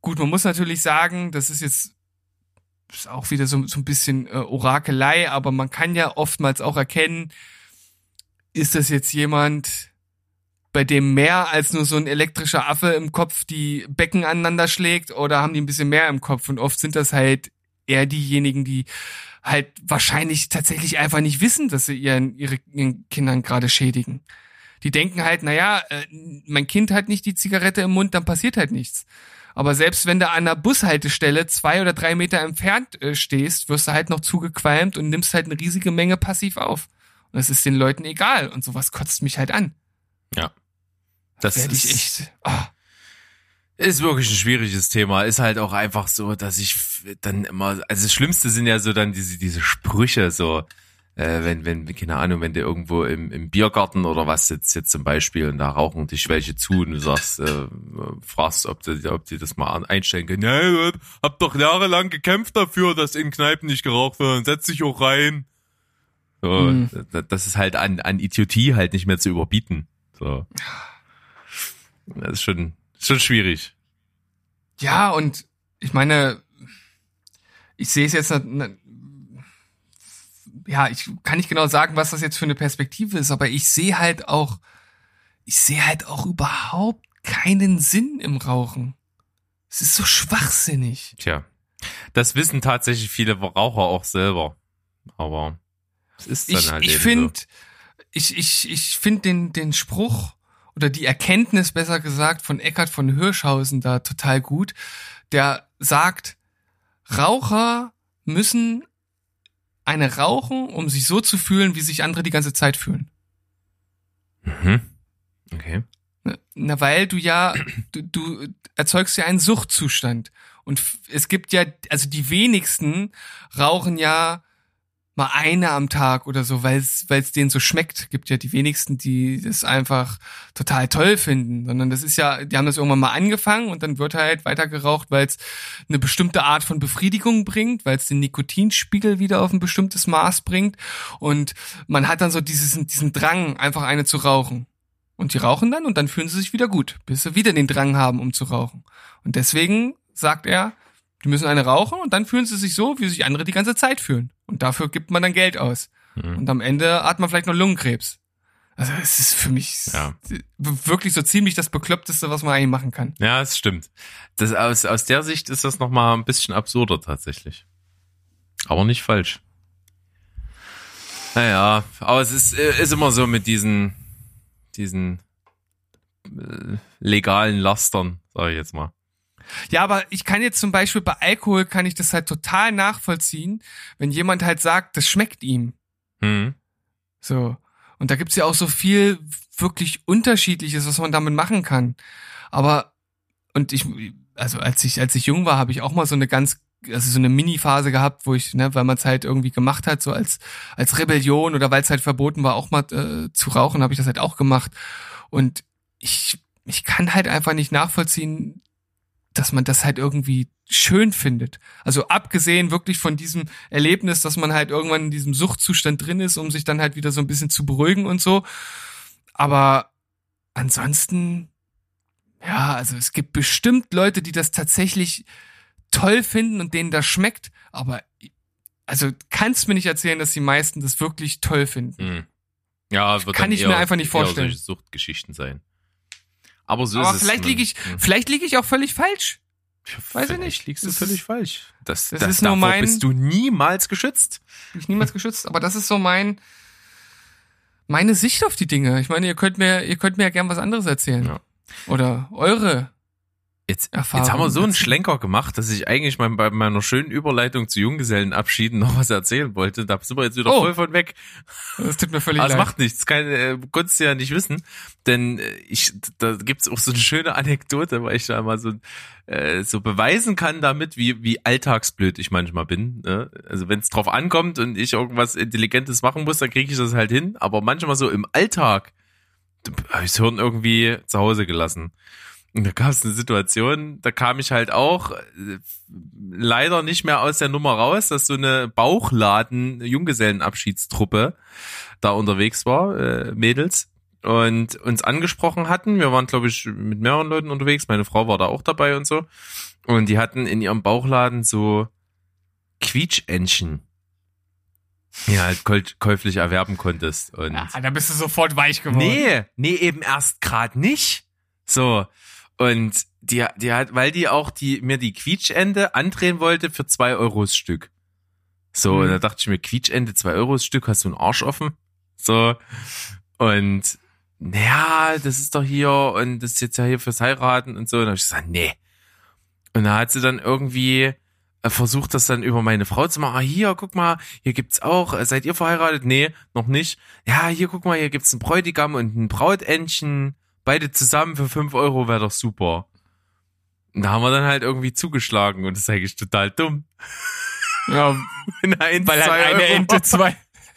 Speaker 1: Gut, man muss natürlich sagen, das ist jetzt ist auch wieder so, so ein bisschen äh, Orakelei, aber man kann ja oftmals auch erkennen, ist das jetzt jemand, bei dem mehr als nur so ein elektrischer Affe im Kopf die Becken aneinander schlägt oder haben die ein bisschen mehr im Kopf? Und oft sind das halt eher diejenigen, die halt wahrscheinlich tatsächlich einfach nicht wissen, dass sie ihren, ihre, ihren Kindern gerade schädigen. Die denken halt, naja, äh, mein Kind hat nicht die Zigarette im Mund, dann passiert halt nichts. Aber selbst wenn du an einer Bushaltestelle zwei oder drei Meter entfernt äh, stehst, wirst du halt noch zugequalmt und nimmst halt eine riesige Menge passiv auf. Und das ist den Leuten egal. Und sowas kotzt mich halt an.
Speaker 2: Ja. Das ist ich echt. Oh. Ist wirklich ein schwieriges Thema. Ist halt auch einfach so, dass ich dann immer, also das Schlimmste sind ja so dann diese, diese Sprüche, so, äh, wenn, wenn, keine Ahnung, wenn du irgendwo im, im Biergarten oder was sitzt jetzt zum Beispiel und da rauchen dich welche zu und du sagst, äh, fragst, ob die, ob die das mal einstellen können. Ja, hab doch jahrelang gekämpft dafür, dass in Kneipen nicht geraucht wird und setz dich auch rein. So, mhm. das ist halt an, an Idiotie halt nicht mehr zu überbieten. So. Das ist schon, schon schwierig.
Speaker 1: Ja, und ich meine, ich sehe es jetzt ja, ich kann nicht genau sagen, was das jetzt für eine Perspektive ist, aber ich sehe halt auch, ich sehe halt auch überhaupt keinen Sinn im Rauchen. Es ist so schwachsinnig.
Speaker 2: Tja, das wissen tatsächlich viele Raucher auch selber. Aber es ist dann
Speaker 1: ich,
Speaker 2: halt
Speaker 1: ich finde, so. ich ich ich finde den den Spruch oder die Erkenntnis besser gesagt von Eckhard von Hirschhausen da total gut. Der sagt, Raucher müssen eine rauchen, um sich so zu fühlen, wie sich andere die ganze Zeit fühlen.
Speaker 2: Mhm. Okay.
Speaker 1: Na, weil du ja, du, du erzeugst ja einen Suchtzustand. Und es gibt ja, also die wenigsten rauchen ja mal eine am Tag oder so, weil es denen so schmeckt. Gibt ja die wenigsten, die das einfach total toll finden, sondern das ist ja, die haben das irgendwann mal angefangen und dann wird halt weiter geraucht, weil es eine bestimmte Art von Befriedigung bringt, weil es den Nikotinspiegel wieder auf ein bestimmtes Maß bringt und man hat dann so dieses, diesen Drang, einfach eine zu rauchen. Und die rauchen dann und dann fühlen sie sich wieder gut, bis sie wieder den Drang haben, um zu rauchen. Und deswegen sagt er, die müssen eine rauchen und dann fühlen sie sich so, wie sich andere die ganze Zeit fühlen. Und dafür gibt man dann Geld aus. Mhm. Und am Ende hat man vielleicht noch Lungenkrebs. Also es ist für mich ja. wirklich so ziemlich das Bekloppteste, was man eigentlich machen kann.
Speaker 2: Ja, es stimmt. Das, aus, aus der Sicht ist das nochmal ein bisschen absurder tatsächlich. Aber nicht falsch. Naja, aber es ist, äh, ist immer so mit diesen, diesen äh, legalen Lastern, sage ich jetzt mal.
Speaker 1: Ja, aber ich kann jetzt zum Beispiel bei Alkohol kann ich das halt total nachvollziehen, wenn jemand halt sagt, das schmeckt ihm. Mhm. So. Und da gibt's ja auch so viel wirklich Unterschiedliches, was man damit machen kann. Aber, und ich, also als ich, als ich jung war, habe ich auch mal so eine ganz, also so eine Mini-Phase gehabt, wo ich, ne, weil man es halt irgendwie gemacht hat, so als, als Rebellion oder weil es halt verboten war, auch mal äh, zu rauchen, habe ich das halt auch gemacht. Und ich, ich kann halt einfach nicht nachvollziehen, dass man das halt irgendwie schön findet. Also abgesehen wirklich von diesem Erlebnis, dass man halt irgendwann in diesem Suchtzustand drin ist, um sich dann halt wieder so ein bisschen zu beruhigen und so. Aber ansonsten, ja, also es gibt bestimmt Leute, die das tatsächlich toll finden und denen das schmeckt, aber also kannst mir nicht erzählen, dass die meisten das wirklich toll finden. Hm.
Speaker 2: Ja, wird
Speaker 1: kann ich mir einfach nicht vorstellen.
Speaker 2: Suchtgeschichten sein. Aber so
Speaker 1: Aber
Speaker 2: ist
Speaker 1: vielleicht liege ich, hm. vielleicht liege ich auch völlig falsch.
Speaker 2: Weiß ich nicht. liegst du das völlig falsch.
Speaker 1: Das, das, das ist nur mein.
Speaker 2: Bist du niemals geschützt?
Speaker 1: Bin ich niemals geschützt. Aber das ist so mein, meine Sicht auf die Dinge. Ich meine, ihr könnt mir, ihr könnt mir ja gern was anderes erzählen. Ja. Oder eure
Speaker 2: Jetzt, jetzt haben wir so einen Schlenker gemacht, dass ich eigentlich mein, bei meiner schönen Überleitung zu Junggesellenabschieden noch was erzählen wollte. Da sind wir jetzt wieder oh. voll von weg.
Speaker 1: Das tut mir völlig
Speaker 2: Aber
Speaker 1: leid.
Speaker 2: Das macht nichts. Keine, äh, konntest du ja nicht wissen. Denn äh, ich, da gibt's auch so eine schöne Anekdote, weil ich da mal so, äh, so beweisen kann damit, wie, wie alltagsblöd ich manchmal bin. Ne? Also wenn es drauf ankommt und ich irgendwas Intelligentes machen muss, dann kriege ich das halt hin. Aber manchmal so im Alltag habe ich das Hirn irgendwie zu Hause gelassen. Und da gab es eine Situation, da kam ich halt auch äh, leider nicht mehr aus der Nummer raus, dass so eine Bauchladen-Junggesellenabschiedstruppe da unterwegs war, äh, Mädels, und uns angesprochen hatten. Wir waren, glaube ich, mit mehreren Leuten unterwegs. Meine Frau war da auch dabei und so. Und die hatten in ihrem Bauchladen so Quietschentchen ja, halt käuflich erwerben konntest. Und ja,
Speaker 1: da bist du sofort weich geworden.
Speaker 2: Nee, nee, eben erst grad nicht. So. Und die, die hat, weil die auch die, mir die Quietschende andrehen wollte für zwei Euros Stück. So, mhm. und da dachte ich mir, Quietschende, zwei Euros Stück, hast du einen Arsch offen? So. Und, naja, das ist doch hier, und das ist jetzt ja hier fürs Heiraten und so. Und da habe ich gesagt, nee. Und da hat sie dann irgendwie äh, versucht, das dann über meine Frau zu machen. Ah, hier, guck mal, hier gibt's auch, äh, seid ihr verheiratet? Nee, noch nicht. Ja, hier, guck mal, hier gibt's einen Bräutigam und ein Brautentchen beide zusammen für fünf Euro wäre doch super. Und da haben wir dann halt irgendwie zugeschlagen und das ist eigentlich total dumm.
Speaker 1: Ja, Nein, weil halt eine Euro. Ente zwei.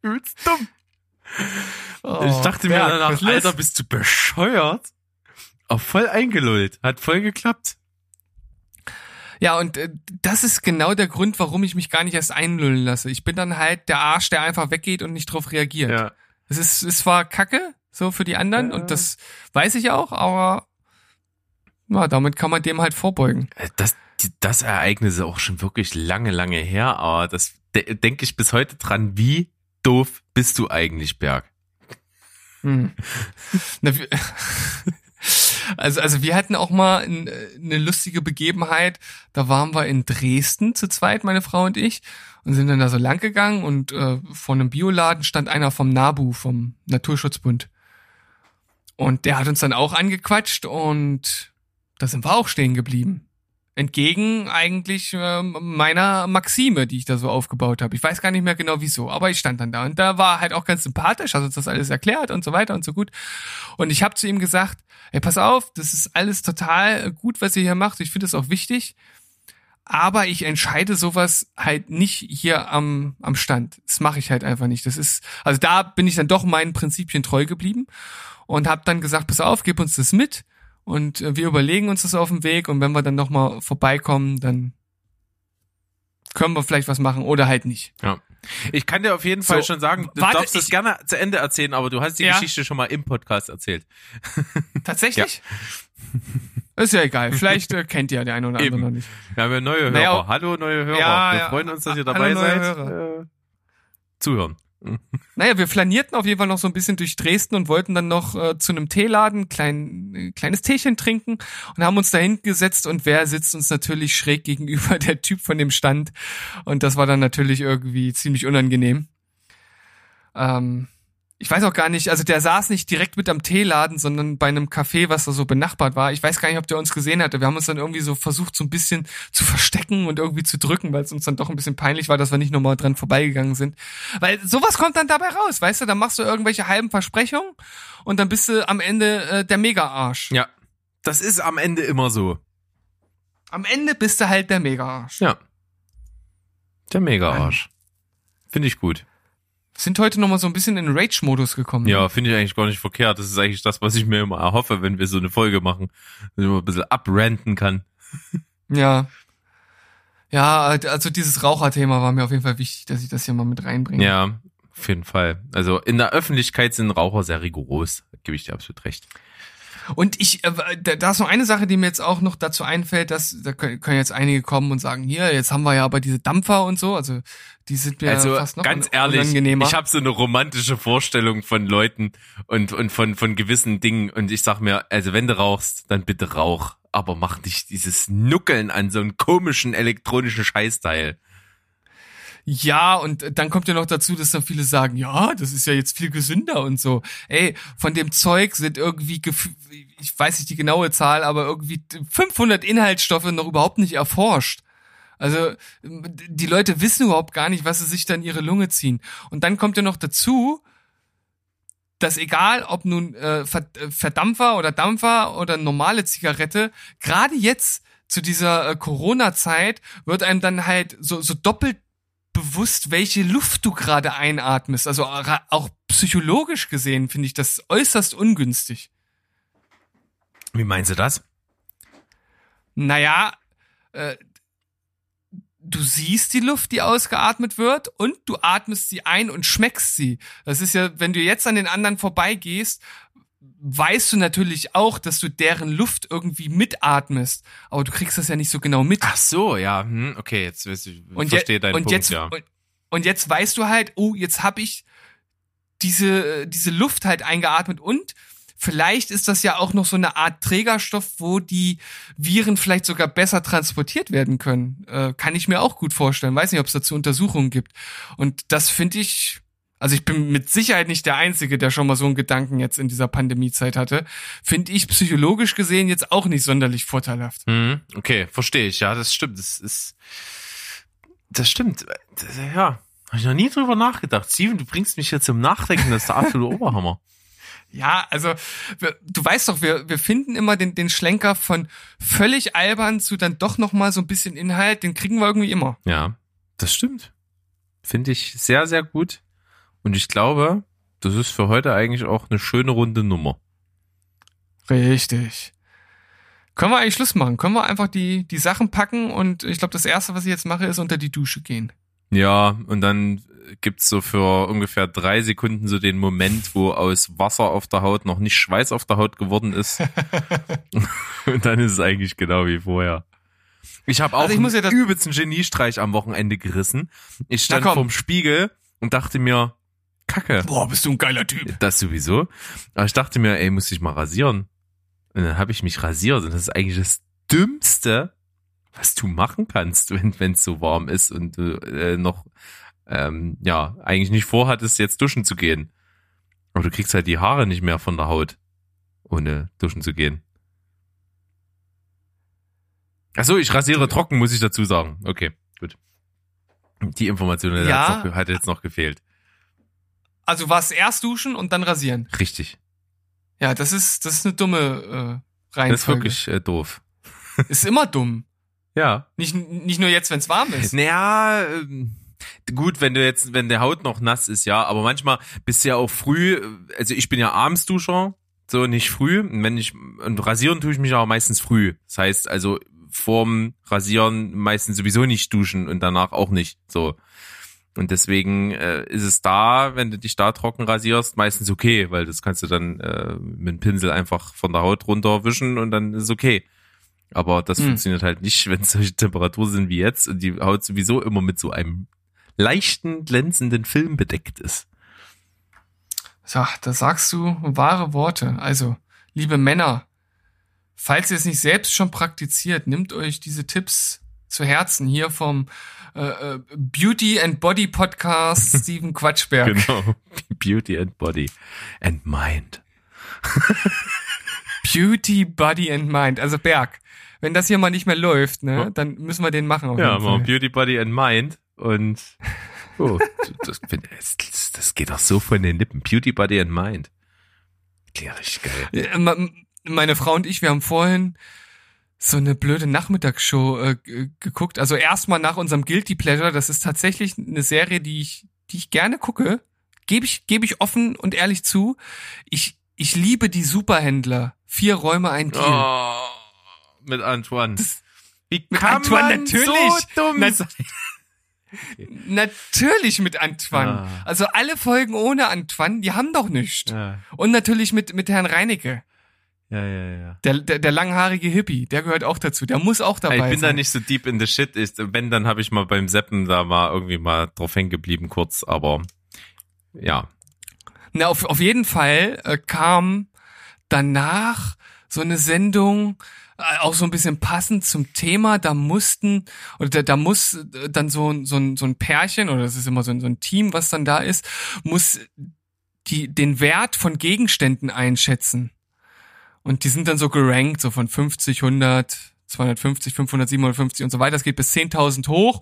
Speaker 2: Übelst dumm. Oh, ich dachte mir danach, Alter, bist du bescheuert? Auch voll eingelullt. Hat voll geklappt.
Speaker 1: Ja, und äh, das ist genau der Grund, warum ich mich gar nicht erst einlullen lasse. Ich bin dann halt der Arsch, der einfach weggeht und nicht drauf reagiert. Ja. Es ist, es war kacke, so für die anderen. Ja. Und das weiß ich auch, aber ja, damit kann man dem halt vorbeugen.
Speaker 2: Äh, das, das Ereignis ist auch schon wirklich lange, lange her, aber das de denke ich bis heute dran, wie doof bist du eigentlich, Berg? Hm.
Speaker 1: Na, also, also wir hatten auch mal eine lustige Begebenheit. Da waren wir in Dresden zu zweit, meine Frau und ich, und sind dann da so lang gegangen und äh, vor einem Bioladen stand einer vom NABU, vom Naturschutzbund. Und der hat uns dann auch angequatscht und da sind wir auch stehen geblieben. entgegen eigentlich äh, meiner Maxime, die ich da so aufgebaut habe. Ich weiß gar nicht mehr genau wieso, aber ich stand dann da und da war halt auch ganz sympathisch, hat uns das alles erklärt und so weiter und so gut. Und ich habe zu ihm gesagt, ey, pass auf, das ist alles total gut, was ihr hier macht. Ich finde es auch wichtig, aber ich entscheide sowas halt nicht hier am am Stand. Das mache ich halt einfach nicht. Das ist also da bin ich dann doch meinen Prinzipien treu geblieben und habe dann gesagt, pass auf, gib uns das mit und äh, wir überlegen uns das auf dem Weg und wenn wir dann nochmal vorbeikommen, dann können wir vielleicht was machen oder halt nicht.
Speaker 2: Ja. Ich kann dir auf jeden Fall
Speaker 1: So,
Speaker 2: schon sagen, du
Speaker 1: warte,
Speaker 2: darfst
Speaker 1: ich-
Speaker 2: gerne zu Ende erzählen, aber du hast die
Speaker 1: Ja.
Speaker 2: Geschichte schon mal im Podcast erzählt.
Speaker 1: Tatsächlich? Ist ja egal. Vielleicht äh, kennt ihr der eine oder andere noch nicht.
Speaker 2: Wir haben ja neue Hörer.
Speaker 1: Naja,
Speaker 2: Hallo, neue Hörer.
Speaker 1: Ja,
Speaker 2: wir
Speaker 1: ja.
Speaker 2: freuen uns, dass ihr
Speaker 1: Hallo,
Speaker 2: dabei
Speaker 1: neue
Speaker 2: seid.
Speaker 1: Hörer.
Speaker 2: Äh, zuhören.
Speaker 1: Naja, wir flanierten auf jeden Fall noch so ein bisschen durch Dresden und wollten dann noch äh, zu einem Teeladen klein, äh, kleines Teechen trinken und haben uns da hingesetzt und wer sitzt uns natürlich schräg gegenüber der Typ von dem Stand und das war dann natürlich irgendwie ziemlich unangenehm. Ähm, ich weiß auch gar nicht, also der saß nicht direkt mit am Teeladen, sondern bei einem Café, was da so benachbart war. Ich weiß gar nicht, ob der uns gesehen hatte. Wir haben uns dann irgendwie so versucht, so ein bisschen zu verstecken und irgendwie zu drücken, weil es uns dann doch ein bisschen peinlich war, dass wir nicht nochmal dran vorbeigegangen sind. Weil sowas kommt dann dabei raus, weißt du? Dann machst du irgendwelche halben Versprechungen und dann bist du am Ende äh, der Mega-Arsch.
Speaker 2: Ja. Das ist am Ende immer so.
Speaker 1: Am Ende bist du halt der Mega-Arsch.
Speaker 2: Ja. Der Mega-Arsch. Finde ich gut.
Speaker 1: Sind heute nochmal so ein bisschen in Rage-Modus gekommen.
Speaker 2: Ja, finde ich eigentlich gar nicht verkehrt. Das ist eigentlich das, was ich mir immer erhoffe, wenn wir so eine Folge machen. Dass ich immer ein bisschen abranten kann.
Speaker 1: Ja. Ja, also dieses Raucherthema war mir auf jeden Fall wichtig, dass ich das hier mal mit reinbringe.
Speaker 2: Ja, auf jeden Fall. Also in der Öffentlichkeit sind Raucher sehr rigoros. Da gebe ich dir absolut recht.
Speaker 1: Und ich, äh, da, ist noch eine Sache, die mir jetzt auch noch dazu einfällt, dass da können, jetzt einige kommen und sagen, hier, jetzt haben wir ja aber diese Dampfer und so, also die sind mir
Speaker 2: also
Speaker 1: fast noch
Speaker 2: ganz ehrlich,
Speaker 1: unangenehmer.
Speaker 2: ich habe so eine romantische Vorstellung von Leuten und und von von gewissen Dingen und ich sag mir, also wenn du rauchst, dann bitte rauch, aber mach nicht dieses Nuckeln an so einem komischen elektronischen Scheißteil.
Speaker 1: Ja, und dann kommt ja noch dazu, dass dann viele sagen, ja, das ist ja jetzt viel gesünder und so. Ey, von dem Zeug sind irgendwie, ich weiß nicht die genaue Zahl, aber irgendwie 500 Inhaltsstoffe noch überhaupt nicht erforscht. Also die Leute wissen überhaupt gar nicht, was sie sich dann ihre Lunge ziehen. Und dann kommt ja noch dazu, dass egal, ob nun äh, äh, Verdampfer oder Dampfer oder normale Zigarette, gerade jetzt zu dieser äh, Corona-Zeit wird einem dann halt so, so doppelt bewusst, welche Luft du gerade einatmest. Also auch psychologisch gesehen finde ich das äußerst ungünstig.
Speaker 2: Wie meinst du das?
Speaker 1: Naja, äh, du siehst die Luft, die ausgeatmet wird, und du atmest sie ein und schmeckst sie. Das ist ja, wenn du jetzt an den anderen vorbeigehst, weißt du natürlich auch, dass du deren Luft irgendwie mitatmest, aber du kriegst das ja nicht so genau mit.
Speaker 2: Ach so, ja, hm, okay, jetzt ich
Speaker 1: und
Speaker 2: verstehe
Speaker 1: je-
Speaker 2: deinen
Speaker 1: und
Speaker 2: Punkt,
Speaker 1: jetzt,
Speaker 2: ja.
Speaker 1: Und, und jetzt weißt du halt, oh, jetzt habe ich diese, diese Luft halt eingeatmet und vielleicht ist das ja auch noch so eine Art Trägerstoff, wo die Viren vielleicht sogar besser transportiert werden können. Äh, kann ich mir auch gut vorstellen. Weiß nicht, ob es dazu Untersuchungen gibt. Und das finde ich, also ich bin mit Sicherheit nicht der Einzige, der schon mal so einen Gedanken jetzt in dieser Pandemiezeit hatte. Finde ich psychologisch gesehen jetzt auch nicht sonderlich vorteilhaft.
Speaker 2: Hm, okay, verstehe ich, ja, das stimmt. Das ist, das stimmt. Das, ja, habe ich noch nie drüber nachgedacht. Steven, du bringst mich jetzt zum Nachdenken, das ist der absolute Oberhammer.
Speaker 1: Ja, also du weißt doch, wir, wir finden immer den, den Schlenker von völlig albern zu dann doch noch mal so ein bisschen Inhalt, den kriegen wir irgendwie immer.
Speaker 2: Ja, das stimmt. Finde ich sehr, sehr gut. Und ich glaube, das ist für heute eigentlich auch eine schöne runde Nummer.
Speaker 1: Richtig. Können wir eigentlich Schluss machen? Können wir einfach die, die Sachen packen und ich glaube, das erste, was ich jetzt mache, ist unter die Dusche gehen.
Speaker 2: Ja, und dann gibt's so für ungefähr drei Sekunden so den Moment, wo aus Wasser auf der Haut noch nicht Schweiß auf der Haut geworden ist. und dann ist es eigentlich genau wie vorher. Ich habe auch
Speaker 1: Also ich muss ja
Speaker 2: übelsten Geniestreich am Wochenende gerissen. Ich stand vorm Spiegel und dachte mir, Kacke,
Speaker 1: Boah, bist du ein geiler Typ.
Speaker 2: das sowieso. Aber ich dachte mir, ey, muss ich mal rasieren. Und dann habe ich mich rasiert und das ist eigentlich das Dümmste, was du machen kannst, wenn es so warm ist und du äh, noch ähm, ja eigentlich nicht vorhattest, jetzt duschen zu gehen. Aber du kriegst halt die Haare nicht mehr von der Haut, ohne duschen zu gehen. Ach so, ich rasiere trocken, muss ich dazu sagen. Okay, gut. Die Information
Speaker 1: Ja.
Speaker 2: hat jetzt noch gefehlt.
Speaker 1: Also was erst duschen und dann rasieren.
Speaker 2: Richtig.
Speaker 1: Ja, das ist, das ist eine dumme äh, Reihenfolge.
Speaker 2: Das ist wirklich äh, doof.
Speaker 1: Ist immer dumm.
Speaker 2: Ja.
Speaker 1: Nicht, nicht nur jetzt, wenn es warm ist.
Speaker 2: Naja, ähm, gut, wenn du jetzt, wenn der Haut noch nass ist, ja, aber manchmal bist du ja auch früh, äh, also ich bin ja abends Duscher, so nicht früh. Und wenn ich, und rasieren tue ich mich aber meistens früh. Das heißt also vorm Rasieren meistens sowieso nicht duschen und danach auch nicht. So. Und deswegen äh, ist es da, wenn du dich da trocken rasierst, meistens okay, weil das kannst du dann äh, mit dem Pinsel einfach von der Haut runterwischen und dann ist es okay. Aber das
Speaker 1: Hm.
Speaker 2: funktioniert halt nicht, wenn es solche Temperaturen sind wie jetzt und die Haut sowieso immer mit so einem leichten, glänzenden Film bedeckt ist.
Speaker 1: So, da sagst du wahre Worte. Also, liebe Männer, falls ihr es nicht selbst schon praktiziert, nehmt euch diese Tipps zu Herzen hier vom äh, äh, Beauty and Body Podcast Steven Quatschberg.
Speaker 2: Genau. Beauty and Body and Mind.
Speaker 1: Beauty, Body and Mind. Also Berg, wenn das hier mal nicht mehr läuft, ne, dann müssen wir den machen.
Speaker 2: Ja, mal. Beauty, Body and Mind und oh, das, das, das geht doch so von den Lippen. Beauty, Body and Mind. Klingt richtig geil.
Speaker 1: Meine Frau und ich, wir haben vorhin so eine blöde Nachmittagsshow äh, g- geguckt. Also erstmal nach unserem Guilty Pleasure. Das ist tatsächlich eine Serie, die ich, die ich gerne gucke. Gebe ich, gebe ich offen und ehrlich zu. Ich, ich liebe die Superhändler. Vier Räume, ein Deal.
Speaker 2: Oh, mit Antoine. Wie
Speaker 1: mit Antoine,
Speaker 2: man
Speaker 1: natürlich.
Speaker 2: so dumm
Speaker 1: Na-
Speaker 2: sein?
Speaker 1: Natürlich mit Antoine.
Speaker 2: Ah.
Speaker 1: Also alle Folgen ohne Antoine, die haben doch nichts.
Speaker 2: Ja,
Speaker 1: Und natürlich mit, mit Herrn Reinecke.
Speaker 2: Ja, ja. ja.
Speaker 1: Der, der, der langhaarige Hippie, der gehört auch dazu. Der muss auch dabei
Speaker 2: Ich bin
Speaker 1: sein.
Speaker 2: da nicht so deep in the shit. Ist, wenn, dann habe ich mal beim Seppen da mal irgendwie mal drauf hängen geblieben kurz, aber ja.
Speaker 1: Na, auf, auf jeden Fall äh, kam danach so eine Sendung, äh, auch so ein bisschen passend zum Thema. Da mussten, oder da, da muss äh, dann so, ein- so, ein, so ein Pärchen, oder das ist immer so ein, so ein Team, was dann da ist, muss die, den Wert von Gegenständen einschätzen. Und die sind dann so gerankt, so von 50, 100, 250, 500, 750 und so weiter. Das geht bis 10.000 hoch.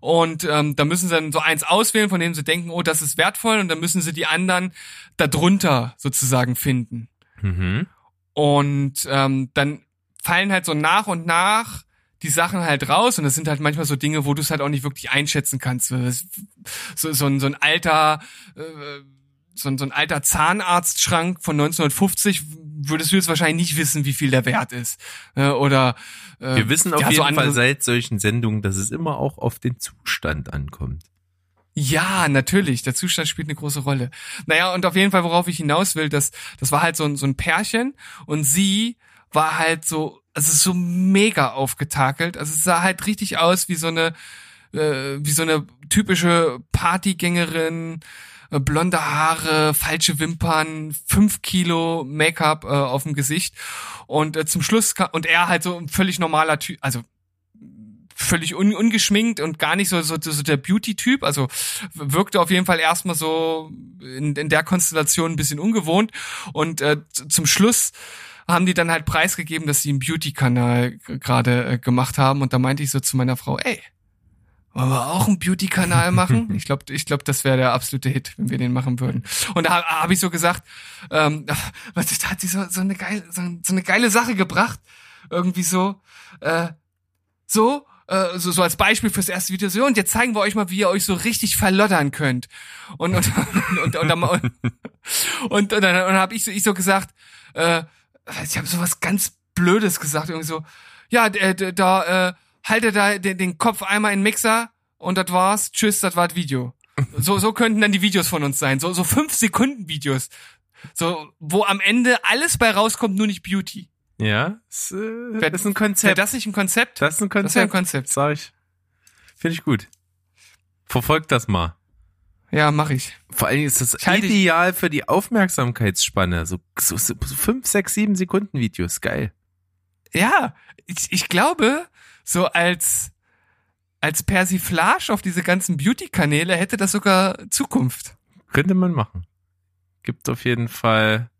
Speaker 1: Und ähm, da müssen sie dann so eins auswählen, von dem sie denken, oh, das ist wertvoll. Und dann müssen sie die anderen darunter sozusagen finden.
Speaker 2: Mhm.
Speaker 1: Und ähm, dann fallen halt so nach und nach die Sachen halt raus und das sind halt manchmal so Dinge, wo du es halt auch nicht wirklich einschätzen kannst. So, so, ein, so ein alter, äh, so, ein, so ein alter Zahnarztschrank von 1950 würdest du jetzt wahrscheinlich nicht wissen, wie viel der wert ist. Äh, oder äh,
Speaker 2: Wir wissen auf
Speaker 1: ja, so
Speaker 2: jeden
Speaker 1: andere-
Speaker 2: Fall seit solchen Sendungen, dass es immer auch auf den Zustand ankommt.
Speaker 1: Ja, natürlich. Der Zustand spielt eine große Rolle. Naja, und auf jeden Fall, worauf ich hinaus will, das, das war halt so ein, so ein Pärchen und sie war halt so, also so mega aufgetakelt. Also es sah halt richtig aus wie so eine, äh, wie so eine typische Partygängerin, blonde Haare, falsche Wimpern, fünf Kilo Make-up äh, auf dem Gesicht und äh, zum Schluss und er halt so ein völlig normaler Typ, also völlig un, ungeschminkt und gar nicht so, so, so der Beauty-Typ. Also wirkte auf jeden Fall erstmal so in, in der Konstellation ein bisschen ungewohnt. Und äh, zum Schluss haben die dann halt preisgegeben, dass sie einen Beauty-Kanal gerade äh, gemacht haben. Und da meinte ich so zu meiner Frau, ey, wollen wir auch einen Beauty-Kanal machen? Ich glaube, ich glaub, das wäre der absolute Hit, wenn wir den machen würden. Und da habe hab ich so gesagt, ähm, was, da hat sie so, so, eine geile, so, so eine geile Sache gebracht. Irgendwie so, äh, so, äh, so, so als Beispiel fürs erste Video, so, und jetzt zeigen wir euch mal, wie ihr euch so richtig verloddern könnt. Und, und, und, und, und, und, und, und dann und habe ich so, ich so gesagt, äh, ich habe sowas ganz Blödes gesagt, irgendwie so, ja, d- d- da, äh, halte da den, den Kopf einmal in den Mixer und das war's, tschüss, das war das Video. So, so könnten dann die Videos von uns sein, so, so fünf Sekunden Videos. So, wo am Ende alles bei rauskommt, nur nicht Beauty.
Speaker 2: Ja, das, äh, das ist ein
Speaker 1: Wäre
Speaker 2: Konzept.
Speaker 1: das nicht ein Konzept?
Speaker 2: Das ist ein
Speaker 1: Das wäre ein
Speaker 2: Konzept,
Speaker 1: Konzept.
Speaker 2: sag ich. Finde ich gut. Verfolgt das mal.
Speaker 1: Ja, mach ich.
Speaker 2: Vor allen Dingen ist das ideal für die Aufmerksamkeitsspanne. So, so, so fünf, sechs, sieben Sekunden Videos. Geil.
Speaker 1: Ja, ich, ich glaube, so als, als Persiflage auf diese ganzen Beauty-Kanäle hätte das sogar Zukunft.
Speaker 2: Könnte man machen. Gibt auf jeden Fall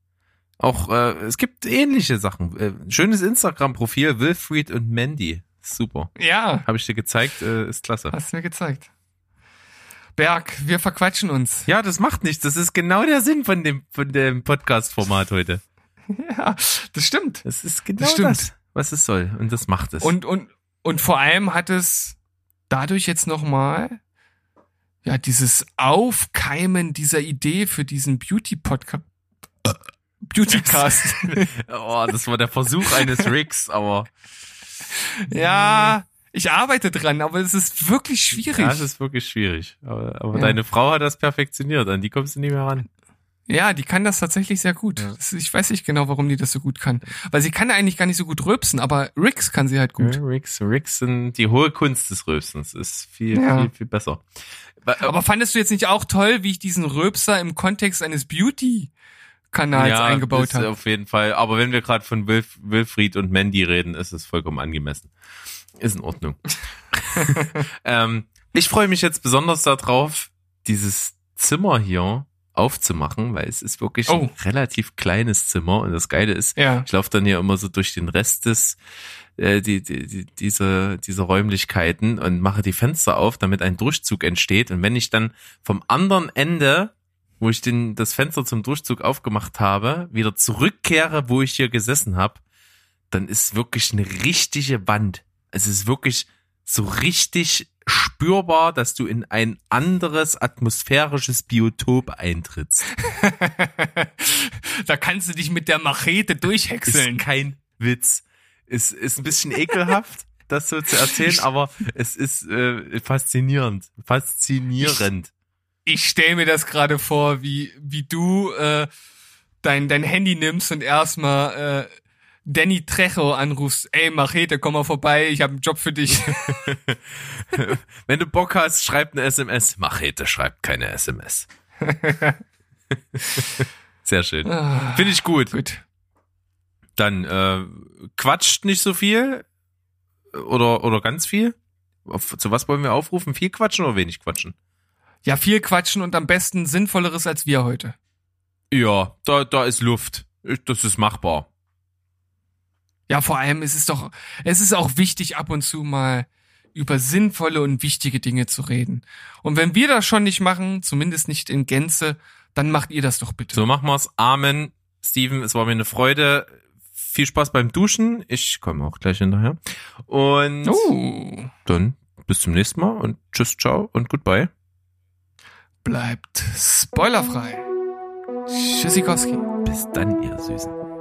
Speaker 2: auch, äh, es gibt ähnliche Sachen. Äh, schönes Instagram-Profil, Wilfried und Mandy. Super.
Speaker 1: Ja,
Speaker 2: Habe ich dir gezeigt, äh, ist klasse.
Speaker 1: hast du mir gezeigt. Berg, wir verquatschen uns.
Speaker 2: Ja, das macht nichts. Das ist genau der Sinn von dem, von dem Podcast-Format heute.
Speaker 1: Ja, das stimmt.
Speaker 2: Das ist genau
Speaker 1: Das
Speaker 2: das, was es soll. Und das macht es.
Speaker 1: Und, und, und vor allem hat es dadurch jetzt nochmal, ja, dieses Aufkeimen dieser Idee für diesen Beauty-Podcast. Beautycast.
Speaker 2: oh, das war der Versuch eines Rigs, aber
Speaker 1: ja, ich arbeite dran, aber es ist wirklich schwierig.
Speaker 2: ja, das ist wirklich schwierig. Aber, aber
Speaker 1: Ja.
Speaker 2: deine Frau hat das perfektioniert, an die kommst du nicht mehr ran.
Speaker 1: Ja, die kann das tatsächlich sehr gut.
Speaker 2: Ja.
Speaker 1: Das, ich weiß nicht genau, warum die das so gut kann. Weil sie kann eigentlich gar nicht so gut rülpsen, aber Rix kann sie halt gut.
Speaker 2: Ja, Rigs sind die hohe Kunst des Rülpsens. Ist viel,
Speaker 1: Ja.
Speaker 2: viel, viel besser. Ba-
Speaker 1: Aber fandest du jetzt nicht auch toll, wie ich diesen Rülpser im Kontext eines Beauty-Kanals eingebaut
Speaker 2: ist
Speaker 1: habe?
Speaker 2: Auf jeden Fall. Aber wenn wir gerade von Wilf, Wilfried und Mandy reden, ist es vollkommen angemessen. Ist in Ordnung. ähm, ich freue mich jetzt besonders darauf, dieses Zimmer hier aufzumachen, weil es ist wirklich
Speaker 1: Oh.
Speaker 2: ein relativ kleines Zimmer und das Geile ist,
Speaker 1: Ja.
Speaker 2: ich laufe dann hier immer so durch den Rest des äh, die, die, die, diese, diese Räumlichkeiten und mache die Fenster auf, damit ein Durchzug entsteht. Und wenn ich dann vom anderen Ende, wo ich den, das Fenster zum Durchzug aufgemacht habe, wieder zurückkehre, wo ich hier gesessen habe, dann ist wirklich eine richtige Wand. Es ist wirklich so richtig spürbar, dass du in ein anderes atmosphärisches Biotop eintrittst.
Speaker 1: da kannst du dich mit der Machete durchhäckseln.
Speaker 2: Ist kein Witz. Ist, ist ein bisschen ekelhaft, das so zu erzählen, aber es ist äh, faszinierend. Faszinierend.
Speaker 1: Ich stell mir das gerade vor, wie, wie du äh, dein, dein Handy nimmst und erstmal äh, Danny Trejo anrufst. Ey, Machete, komm mal vorbei, ich habe einen Job für dich.
Speaker 2: Wenn du Bock hast, schreib eine SMS. Machete schreibt keine SMS. Sehr schön.
Speaker 1: Ah,
Speaker 2: Finde ich gut.
Speaker 1: Gut.
Speaker 2: Dann äh, quatscht nicht so viel oder oder ganz viel. Auf, zu was wollen wir aufrufen? Viel quatschen oder wenig quatschen?
Speaker 1: Ja, viel quatschen und am besten Sinnvolleres als wir heute.
Speaker 2: Ja, da da ist Luft. Das ist machbar.
Speaker 1: Ja, vor allem ist es doch, es ist auch wichtig, ab und zu mal über sinnvolle und wichtige Dinge zu reden. Und wenn wir das schon nicht machen, zumindest nicht in Gänze, dann macht ihr das doch bitte.
Speaker 2: So machen wir's. Amen. Steven, es war mir eine Freude. Viel Spaß beim Duschen. Ich komme auch gleich hinterher. Und
Speaker 1: Uh,
Speaker 2: dann bis zum nächsten Mal und tschüss, ciao und goodbye.
Speaker 1: bleibt spoilerfrei. Tschüssikowski.
Speaker 2: Bis dann, ihr Süßen.